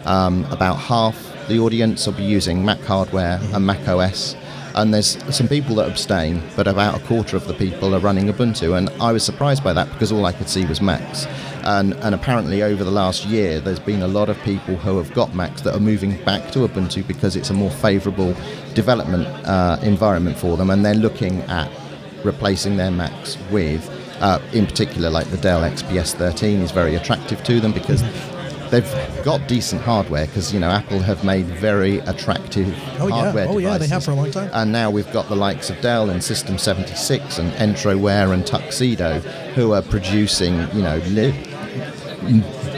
G: Um, about half the audience will be using Mac hardware and Mac OS. And there's some people that abstain, but about a quarter of the people are running Ubuntu. And I was surprised by that because all I could see was Macs. And, and apparently, over the last year, there's been a lot of people who have got Macs that are moving back to Ubuntu because it's a more favorable development uh, environment for them. And they're looking at replacing their Macs with, uh, in particular, like the Dell XPS 13 is very attractive to them because they've got decent hardware. Because you know, Apple have made very attractive
B: Oh, yeah.
G: hardware.
B: Oh, yeah, they have
G: devices.
B: for a long time.
G: And now we've got the likes of Dell and System 76 and Entroware and Tuxedo who are producing, you know, li-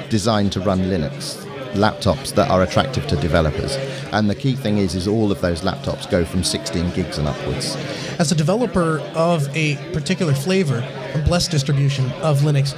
G: designed to run Linux laptops that are attractive to developers. And the key thing is, is all of those laptops go from 16 gigs and upwards.
B: As a developer of a particular flavor, a blessed distribution of Linux,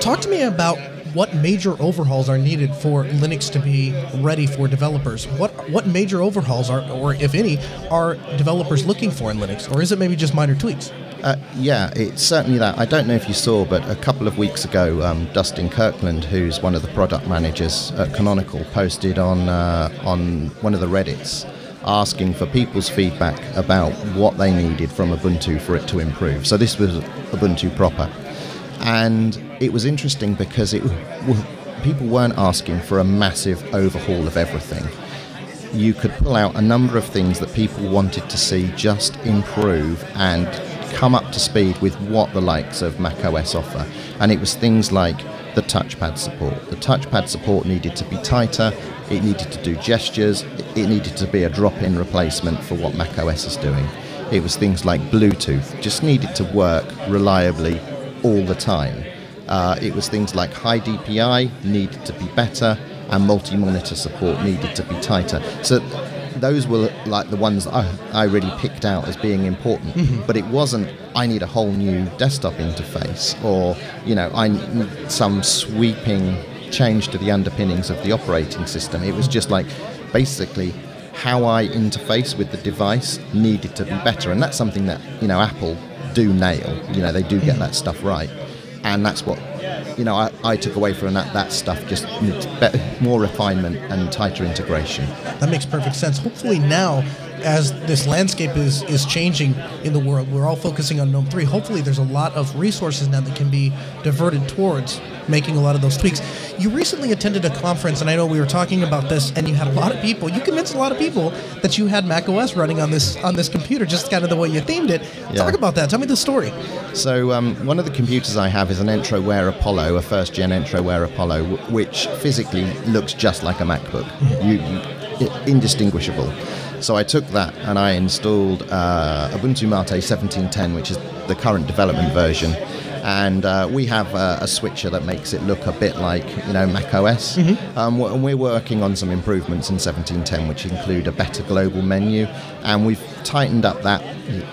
B: talk to me about what major overhauls are needed for Linux to be ready for developers? What what major overhauls are, or if any, are developers looking for in Linux, or is it maybe just minor tweaks?
G: Uh, yeah, it's certainly that. I don't know if you saw, but a couple of weeks ago, um, Dustin Kirkland, who's one of the product managers at Canonical, posted on uh, on one of the Reddits asking for people's feedback about what they needed from Ubuntu for it to improve. So this was Ubuntu proper, and it was interesting because it people weren't asking for a massive overhaul of everything. You could pull out a number of things that people wanted to see just improve and come up to speed with what the likes of macOS offer. And it was things like the touchpad support. The touchpad support needed to be tighter, it needed to do gestures, it needed to be a drop in replacement for what macOS is doing. It was things like Bluetooth, just needed to work reliably all the time. Uh, it was things like high DPI needed to be better, and multi monitor support needed to be tighter. So those were like the ones I, I really picked out as being important. Mm-hmm. But it wasn't, I need a whole new desktop interface or, you know, I need some sweeping change to the underpinnings of the operating system. It was just like basically how I interface with the device needed to be better. And that's something that, you know, Apple do nail. You know, they do get mm-hmm. that stuff right. And that's what you know, I, I took away from that, that stuff just more refinement and tighter integration.
B: That makes perfect sense. Hopefully now, as this landscape is is changing in the world, we're all focusing on GNOME 3. Hopefully there's a lot of resources now that can be diverted towards making a lot of those tweaks. You recently attended a conference, and I know we were talking about this, and you had a lot of people. You convinced a lot of people that you had Mac OS running on this on this computer, just kind of the way you themed it. Yeah. Talk about that. Tell me the story.
G: So um, one of the computers I have is an Entroware Apollo, a first gen Entroware Apollo, which physically looks just like a MacBook, mm-hmm. you, you, indistinguishable. So I took that and I installed uh, Ubuntu Mate 1710, which is the current development version and uh, we have a, a, switcher that makes it look a bit like you know Mac OS. Mm-hmm. Um, and we're working on some improvements in 1710, which include a better global menu, and we've tightened up that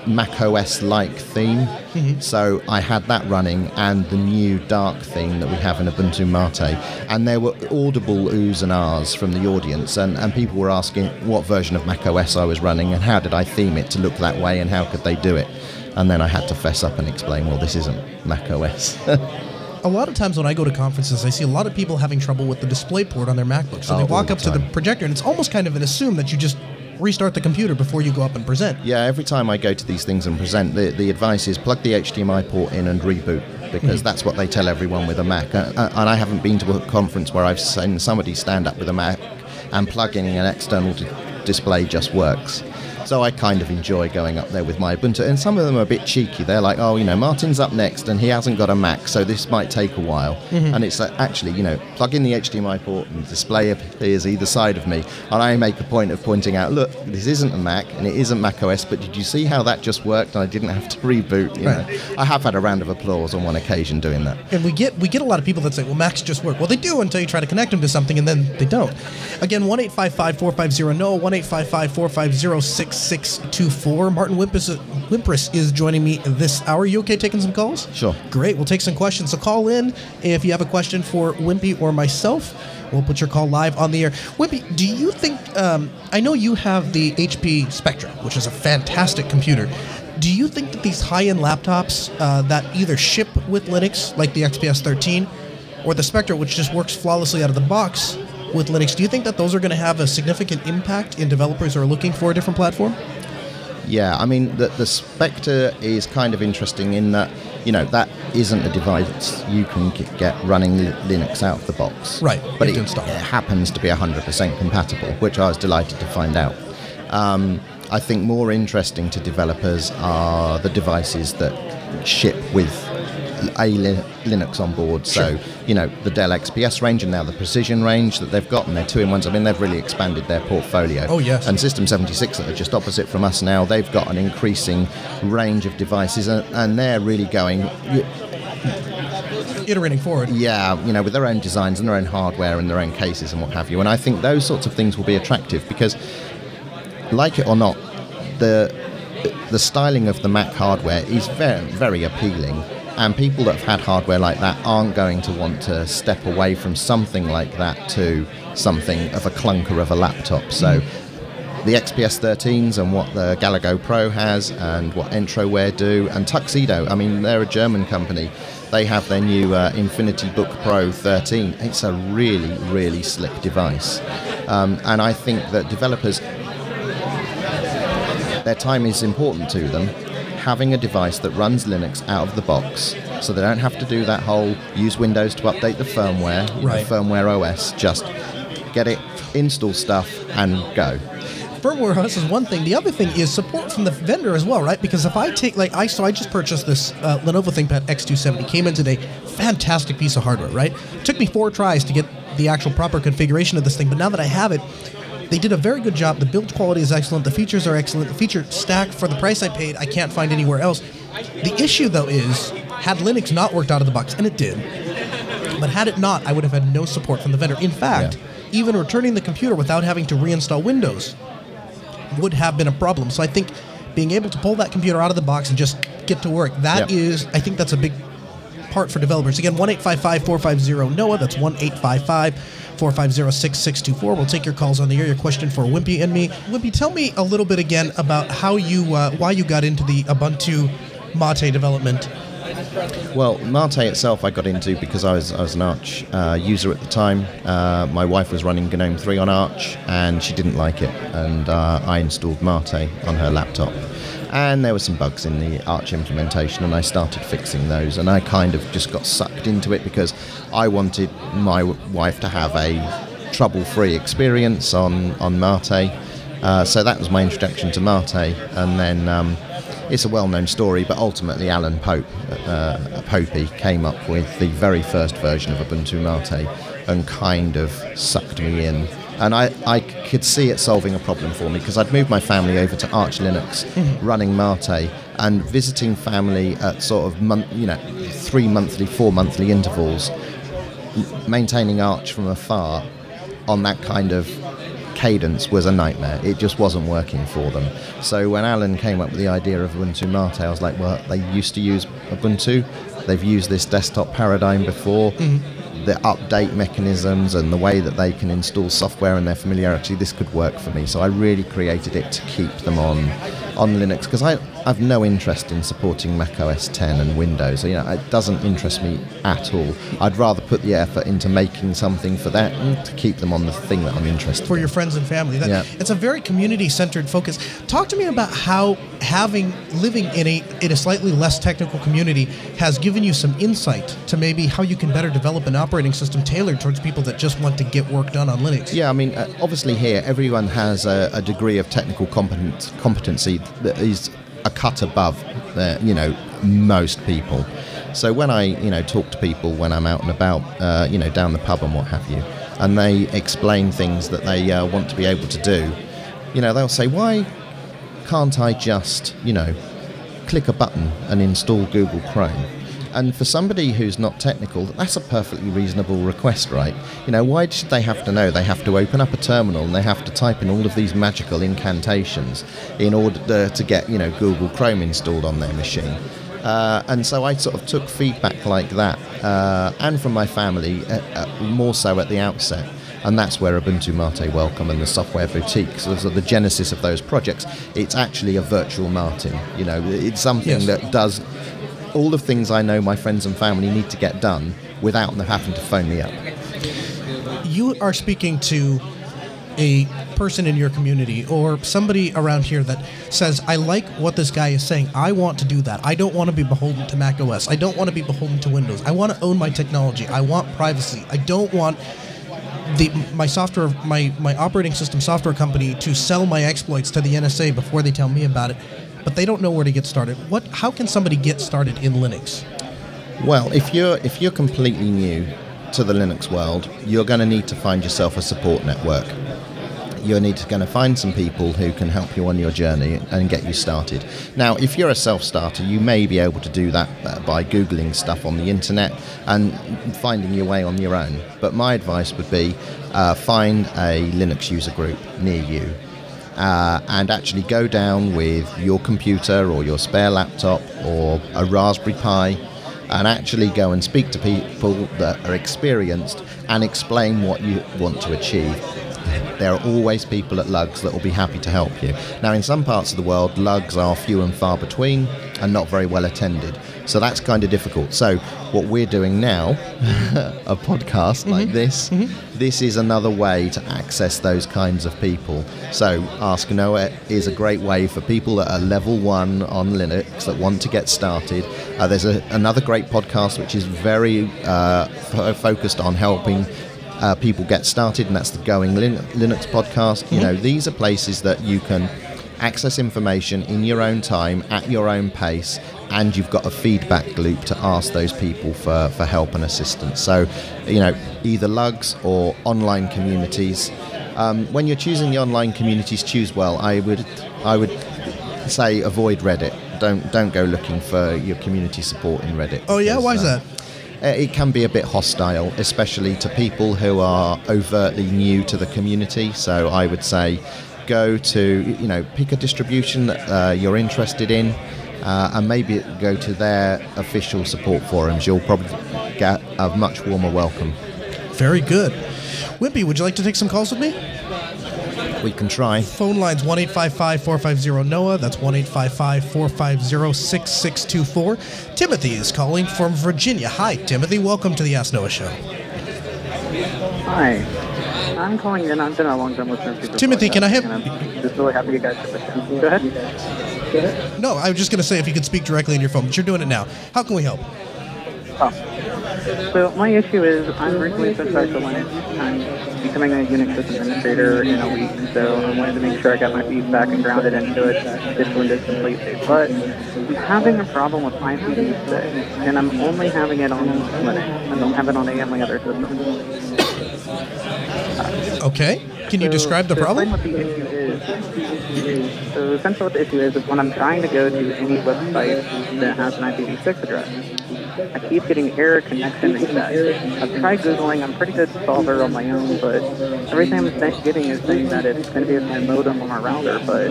G: Mac OS like theme. Mm-hmm. So I had that running, and the new dark theme that we have in Ubuntu Mate, and there were audible oohs and ahs from the audience, and, and people were asking what version of Mac OS I was running, and how did I theme it to look that way, and how could they do it and then I had to fess up and explain, well, this isn't Mac OS. [laughs]
B: a lot of times when I go to conferences, I see a lot of people having trouble with the display port on their MacBook. So oh, they walk the up time. to the projector, and it's almost kind of an assume that you just restart the computer before you go up and present.
G: Yeah, every time I go to these things and present, the, the advice is plug the HDMI port in and reboot because mm-hmm. that's what they tell everyone with a Mac. Uh, uh, and I haven't been to a conference where I've seen somebody stand up with a Mac and plugging in an external d- display just works. So I kind of enjoy going up there with my Ubuntu. And some of them are a bit cheeky. They're like, oh, you know, Martin's up next and he hasn't got a Mac, so this might take a while. Mm-hmm. And it's like, actually, you know, plug in the HDMI port and the display appears either side of me. And I make a point of pointing out, look, this isn't a Mac and it isn't Mac OS, but did you see how that just worked and I didn't have to [laughs] reboot? You right. know? I have had a round of applause on one occasion doing that.
B: And we get, we get a lot of people that say, well, Macs just work. Well, they do until you try to connect them to something and then they don't. Again, 1 450 no, 1 450 6 624. Martin Wimpus, Wimpress is joining me this hour. You okay taking some calls?
G: Sure.
B: Great. We'll take some questions. So call in if you have a question for Wimpy or myself. We'll put your call live on the air. Wimpy, do you think? Um, I know you have the HP Spectrum, which is a fantastic computer. Do you think that these high-end laptops uh, that either ship with Linux, like the XPS 13, or the Spectre, which just works flawlessly out of the box, with Linux, do you think that those are going to have a significant impact in developers who are looking for a different platform?
G: Yeah, I mean, the, the Spectre is kind of interesting in that, you know, that isn't a device you can get running Linux out of the box.
B: Right,
G: but it, it, happens to be 100% compatible, which I was delighted to find out. Um, I think more interesting to developers are the devices that ship with a Linux on board. So, sure. you know, the Dell XPS range and now the Precision range that they've got, and they're two in ones. I mean, they've really expanded their portfolio.
B: Oh, yes.
G: And System 76 that are just opposite from us now, they've got an increasing range of devices, and, and they're really going
B: iterating forward.
G: Yeah, you know, with their own designs and their own hardware and their own cases and what have you. And I think those sorts of things will be attractive because, like it or not, the the styling of the Mac hardware is very very appealing. And people that have had hardware like that aren't going to want to step away from something like that to something of a clunker of a laptop. So the XPS 13s and what the Galago Pro has and what Entroware do and Tuxedo. I mean, they're a German company. They have their new uh, Infinity Book Pro 13. It's a really, really slick device. Um, and I think that developers, their time is important to them. Having a device that runs Linux out of the box so they don't have to do that whole use Windows to update the firmware,
B: Right.
G: firmware OS, just get it, install stuff, and go.
B: firmware OS is one thing. The other thing is support from the vendor as well, right? Because if I take like I so I just purchased this uh, Lenovo ThinkPad X270. Came in today, fantastic piece of hardware, right? Took me four tries to get the actual proper configuration of this thing, but now that I have it, they did a very good job. The build quality is excellent. The features are excellent. The feature stack for the price I paid, I can't find anywhere else. The issue though is, had Linux not worked out of the box, and it did, but had it not, I would have had no support from the vendor. In fact,
G: Yeah.
B: even returning the computer without having to reinstall Windows would have been a problem. So I think being able to pull that computer out of the box and just get to work, that
G: Yep.
B: is, I think that's a big part for developers. Again, 1 450 NOAH. That's 1 450 6624. We'll take your calls on the air. Your question for Wimpy and me. Wimpy, tell me a little bit again about how you, uh, why you got into the Ubuntu Mate development.
G: Well, Mate itself I got into because I was, I was an Arch uh, user at the time. Uh, my wife was running GNOME 3 on Arch and she didn't like it, and uh, I installed Mate on her laptop. And there were some bugs in the Arch implementation, and I started fixing those. And I kind of just got sucked into it because I wanted my wife to have a trouble-free experience on on Mate. Uh, so that was my introduction to Mate, and then um, it's a well-known story, but ultimately Alan Pope, uh, Popey, came up with the very first version of Ubuntu Mate and kind of sucked me in. And I, I could see it solving a problem for me because I'd moved my family over to Arch Linux, mm-hmm. running Mate, and visiting family at sort of month, you know, three monthly, four monthly intervals, maintaining Arch from afar on that kind of cadence was a nightmare. It just wasn't working for them. So when Alan came up with the idea of Ubuntu Mate, I was like, well, they used to use Ubuntu. They've used this desktop paradigm before. Mm-hmm. The update mechanisms and the way that they can install software and their familiarity, this could work for me. So I really created it to keep them on on Linux because I I've no interest in supporting Mac OS 10 and Windows. You know, it doesn't interest me at all. I'd rather put the effort into making something for that and to keep them on the thing that I'm interested
B: for
G: in.
B: your friends and family. That,
G: Yeah.
B: It's a very community-centered focus. Talk to me about how having living in a in a slightly less technical community has given you some insight to maybe how you can better develop an operating system tailored towards people that just want to get work done on Linux.
G: Yeah, I mean, uh, obviously here everyone has a, a degree of technical competent, competency that is a cut above, you know, most people. So when I, you know, talk to people when I'm out and about, uh, you know, down the pub and what have you, and they explain things that they uh, want to be able to do, you know, they'll say, why can't I just, you know, click a button and install Google Chrome? And for somebody who's not technical, that's a perfectly reasonable request, right? You know, why should they have to know? They have to open up a terminal and they have to type in all of these magical incantations in order to get, you know, Google Chrome installed on their machine. Uh, and so I sort of took feedback like that, uh, and from my family, uh, uh, more so at the outset. And that's where Ubuntu Mate Welcome and the Software Boutique, so sort of the genesis of those projects. It's actually a virtual Martin. You know, it's something
B: Yes.
G: that does all the things I know my friends and family need to get done without them having to phone me up.
B: You are speaking to a person in your community or somebody around here that says, I like what this guy is saying. I want to do that. I don't want to be beholden to Mac OS. I don't want to be beholden to Windows. I want to own my technology. I want privacy. I don't want the my software my my operating system software company to sell my exploits to the NSA before they tell me about it. But they don't know where to get started. What how can somebody get started in Linux?
G: Well, if you're if you're completely new to the Linux world, you're going to need to find yourself a support network. you're need to going to find some people who can help you on your journey and get you started. Now, if you're a self-starter, you may be able to do that uh, by googling stuff on the internet and finding your way on your own. But my advice would be uh, find a Linux user group near you. Uh, and actually go down with your computer or your spare laptop or a Raspberry Pi and actually go and speak to people that are experienced and explain what you want to achieve. There are always people at lugs that will be happy to help you. Now, in some parts of the world, lugs are few and far between and not very well attended. So that's kind of difficult. So, what we're doing now, [laughs] a podcast
B: Mm-hmm.
G: like this, this is another way to access those kinds of people. So, Ask Noah is a great way for people that are level one on Linux that want to get started. Uh, there's a, another great podcast which is very uh, fo- focused on helping uh, people get started, and that's the Going Lin- Linux podcast. You know, these are places that you can access information in your own time, at your own pace, and you've got a feedback loop to ask those people for, for help and assistance. So, you know, either lugs or online communities. Um, when you're choosing the online communities, choose well. I would, I would say avoid Reddit. Don't don't go looking for your community support in Reddit.
B: Oh yeah, why is
G: uh,
B: that?
G: uh, It can be a bit hostile, especially to people who are overtly new to the community. So I would say go to, you know, pick a distribution that uh, you're interested in uh, and maybe go to their official support forums. You'll probably get a much warmer welcome.
B: Very good. Wimpy, would you like to take some calls with me?
G: We can try.
B: Phone lines 1 450 NOAH. That's 1 450 6624. Timothy is calling from Virginia. Hi, Timothy. Welcome to the Ask Noah Show.
H: Hi. I'm calling in. I've been a long time listener to the
B: Timothy, can I have-
H: and I'm just really happy you guys took the. Go ahead.
B: No, I was just going to say if you could speak directly in your phone, but you're doing it now. How can we help?
H: Oh. So my issue is I'm recently subscribed to Linux. I'm becoming a Unix system administrator in a week, so I wanted to make sure I got my feet back and grounded into it this Windows completely. But I'm having a problem with IPv6, and I'm only having it on Linux. I don't have it on any of my other systems.
B: Okay. Can you
H: So,
B: describe the problem?
H: what the issue is. So essentially what the issue is, is when I'm trying to go to any website that has an IPv6 address, I keep getting error connection reset. I've tried Googling, I'm a pretty good solver on my own, but everything I'm getting is saying that it's going to be with my modem or my router, but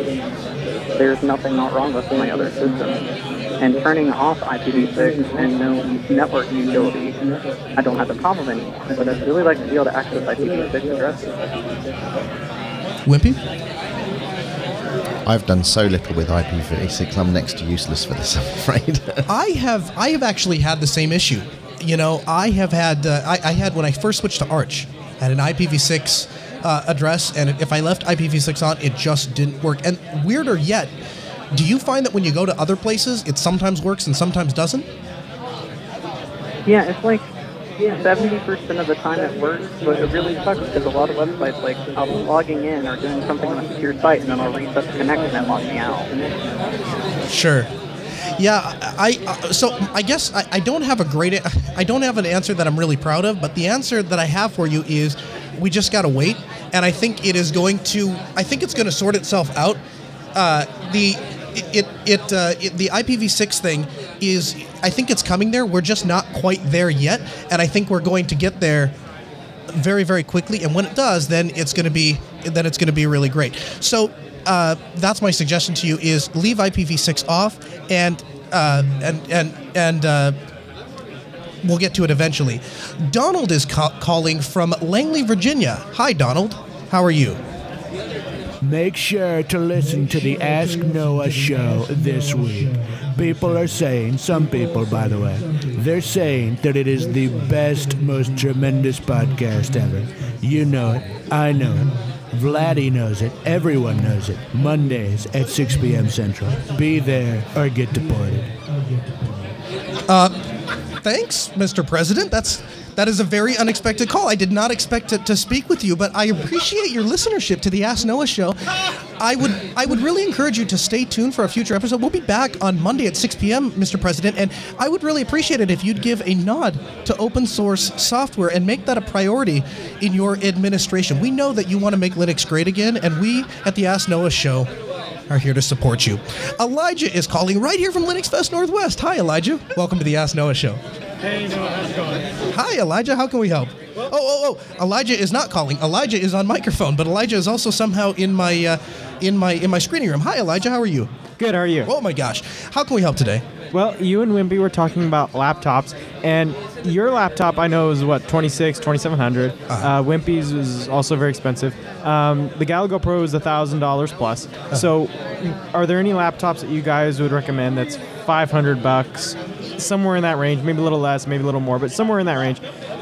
H: there's nothing not wrong with my other system. And turning off IPv6 and no network utility, I don't have the problem anymore. But I'd really like to be able to access IPv6 addresses.
B: Wimpy?
G: I've done so little with IPv6, I'm next to useless for this, [laughs] I'm afraid.
B: I have I have actually had the same issue. You know, I have had uh, I, I had when I first switched to Arch, had an IPv6 uh, address, and if I left IPv6 on, it just didn't work. And weirder yet, do you find that when you go to other places, it sometimes works and sometimes doesn't?
H: Yeah, it's like seventy percent of the time it works, but it really sucks because a lot of websites, like I'm logging in or doing something on a secure site, and then I'll reset the connection and log me out.
B: Sure. Yeah, I, I so I guess I, I don't have a great I don't have an answer that I'm really proud of, but the answer that I have for you is we just got to wait, and I think it is going to I think it's going to sort itself out. Uh, the it it, uh, it the IPv6 thing is I think it's coming there. We're just not quite there yet, and I think we're going to get there very very quickly and when it does then it's going to be then it's going to be really great. So uh, that's my suggestion to you is leave ipv6 off and uh, and and and uh, we'll get to it eventually. Donald is ca- calling from langley virginia. Hi donald. How are you
I: Make sure to listen to the Ask Noah show this week. People are saying, some people, by the way, they're saying that it is the best, most tremendous podcast ever. You know it. I know it. Vladdy knows it. Everyone knows it. Mondays at 6 p.m. Central. Be there or get deported.
B: Uh, thanks, Mr. President. That's that is a very unexpected call. I did not expect to, to speak with you, but I appreciate your listenership to the Ask Noah show. I would I would really encourage you to stay tuned for a future episode. We'll be back on Monday at 6 p.m., Mr. President, and I would really appreciate it if you'd give a nod to open source software and make that a priority in your administration. We know that you want to make Linux great again, and we at the Ask Noah show are here to support you. Elijah is calling right here from Linux Fest Northwest. Hi, Elijah. Welcome to the Ask Noah show.
J: Hey, Noah, how's it going?
B: Hi, Elijah. How can we help? Oh, oh, oh! Elijah is not calling. Elijah is on microphone, but Elijah is also somehow in my, uh, in my, in my screening room. Hi, Elijah. How are you?
J: Good, how are you?
B: Oh my gosh! How can we help today? [laughs]
J: Well, you and Wimpy were talking about laptops, and your laptop I know is what 26, 2700.
B: Uh-huh.
J: Uh, Wimpy's is also very expensive. Um, the Galago Pro is thousand dollars plus.
B: Uh-huh.
J: So, are there any laptops that you guys would recommend that's 500 bucks, somewhere in that range, maybe a little less, maybe a little more, but somewhere in that range,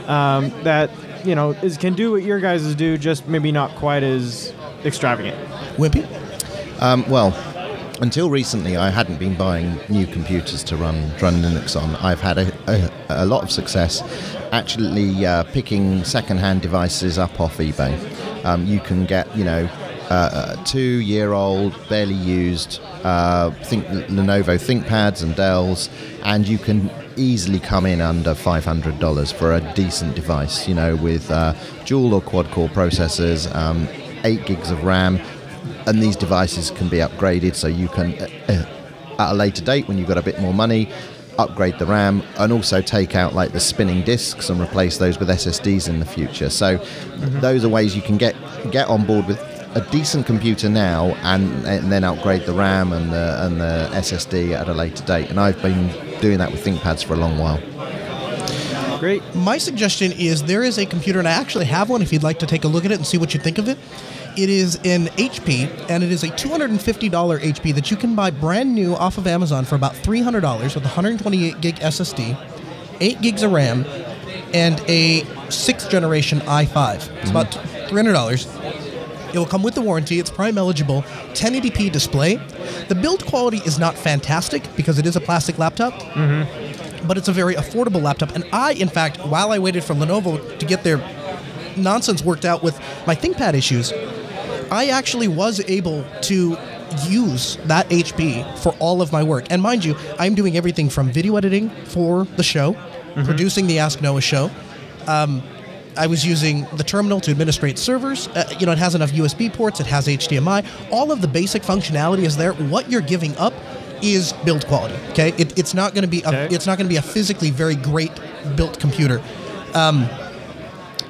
J: um, that you know is can do what your guys do, just maybe not quite as extravagant.
B: Wimpy.
G: Um, well, until recently, I hadn't been buying new computers to run run Linux on. I've had a, a, a lot of success actually uh, picking second-hand devices up off eBay. Um, you can get, you know, uh, two-year-old, barely used, uh, think Lenovo ThinkPads and Dells, and you can easily come in under $500 for a decent device. You know, with uh, dual or quad-core processors, um, eight gigs of RAM, and these devices can be upgraded so you can uh, uh, at a later date when you've got a bit more money upgrade the RAM and also take out like the spinning disks and replace those with SSDs in the future so those are ways you can get get on board with a decent computer now and, and then upgrade the RAM and the, and the SSD at a later date and I've been doing that with ThinkPads for a long while
J: Great.
B: My suggestion is there is a computer, and I actually have one if you'd like to take a look at it and see what you think of it. It is an HP, and it is a $250 HP that you can buy brand new off of Amazon for about $300 with 128 gig SSD, 8 gigs of RAM, and a sixth generation i5. It's about mm-hmm. $300. It will come with the warranty. It's Prime eligible, 1080p display. The build quality is not fantastic because it is a plastic laptop mm-hmm. but it's a very affordable laptop. And I, in fact, while I waited for Lenovo to get their nonsense worked out with my ThinkPad issues, I actually was able to use that HP for all of my work. And mind you, I'm doing everything from video editing for the show, producing the Ask Noah show. Um, I was using the terminal to administrate servers. Uh, you know, it has enough USB ports, it has HDMI. All of the basic functionality is there. What you're giving up is build quality. Okay, it, it's not going to be a,
J: Okay.
B: it's not going to be a physically very great built computer. Um,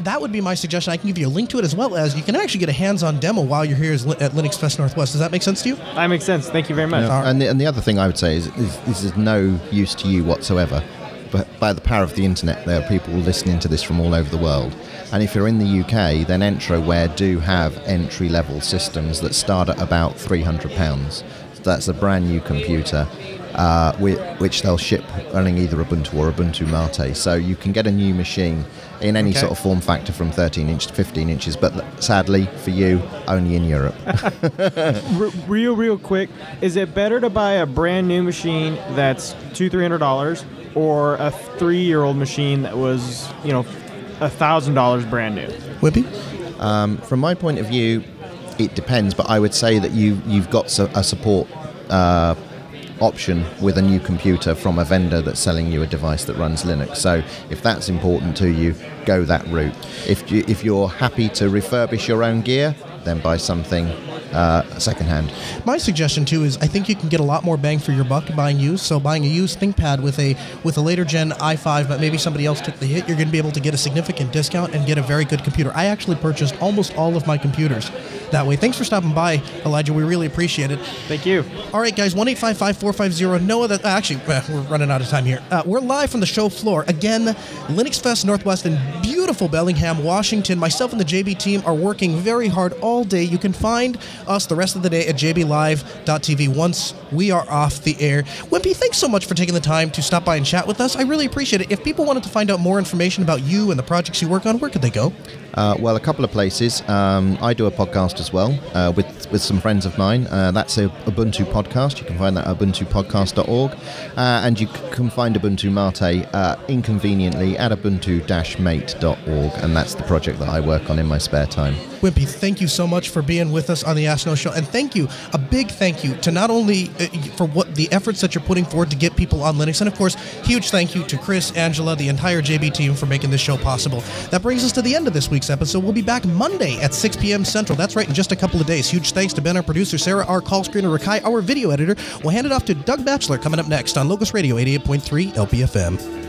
B: that would be my suggestion. I can give you a link to it as well as you can actually get a hands-on demo while you're here at Linux Fest Northwest. Does that make sense to you?
J: That makes sense. Thank you very much.
G: Yeah. And, the, and the other thing I would say is, is this is no use to you whatsoever. But by the power of the internet, there are people listening to this from all over the world. And if you're in the UK, then Entroware do have entry level systems that start at about £300. So that's a brand new computer, uh, which they'll ship running either Ubuntu or Ubuntu Mate. So you can get a new machine in any
J: Okay.
G: sort of form factor from 13 inch to 15 inches, but sadly for you, only in Europe. [laughs]
J: Real, real quick, is it better to buy a brand new machine that's two, three hundred dollars, or a three-year-old machine that was, you know, a thousand dollars brand new?
B: Wimpy?
G: From my point of view, it depends, but I would say that you you've got a support uh, option with a new computer from a vendor that's selling you a device that runs Linux. So if that's important to you, go that route. If you, if you're happy to refurbish your own gear, then buy something uh, secondhand.
B: My suggestion too is I think you can get a lot more bang for your buck buying used. So buying a used ThinkPad with a with a later gen i5, but maybe somebody else took the hit, you're going to be able to get a significant discount and get a very good computer. I actually purchased almost all of my computers that way. Thanks for stopping by, Elijah. We really appreciate it.
J: Thank you.
B: All right, guys, one eight five five four five zero. Noah, that actually we're running out of time here. Uh, we're live from the show floor again, Linux Fest Northwest in beautiful. beautiful Bellingham, Washington. Myself and the JB team are working very hard all day. You can find us the rest of the day at jblive.tv once we are off the air. Wimpy, thanks so much for taking the time to stop by and chat with us. I really appreciate it. If people wanted to find out more information about you and the projects you work on, where could they go?
G: Uh, well, a couple of places. Um, I do a podcast as well uh, with with some friends of mine. Uh, that's a Ubuntu podcast. You can find that at ubuntupodcast.org, uh, and you can find Ubuntu Mate uh, inconveniently at ubuntu-mate.org, and that's the project that I work on in my spare time.
B: Wimpy, thank you so much for being with us on the Ask Noah Show, and thank you, a big thank you to not only uh, for what the efforts that you're putting forward to get people on Linux, and of course, huge thank you to Chris, Angela, the entire JB team for making this show possible. That brings us to the end of this week's episode. We'll be back Monday at 6 p.m. Central. That's right, in just a couple of days. Huge thanks to Ben, our producer, Sarah, our call screener, Rakai, our video editor. We'll hand it off to Doug Batchelor coming up next on Locust Radio 88.3 LPFM.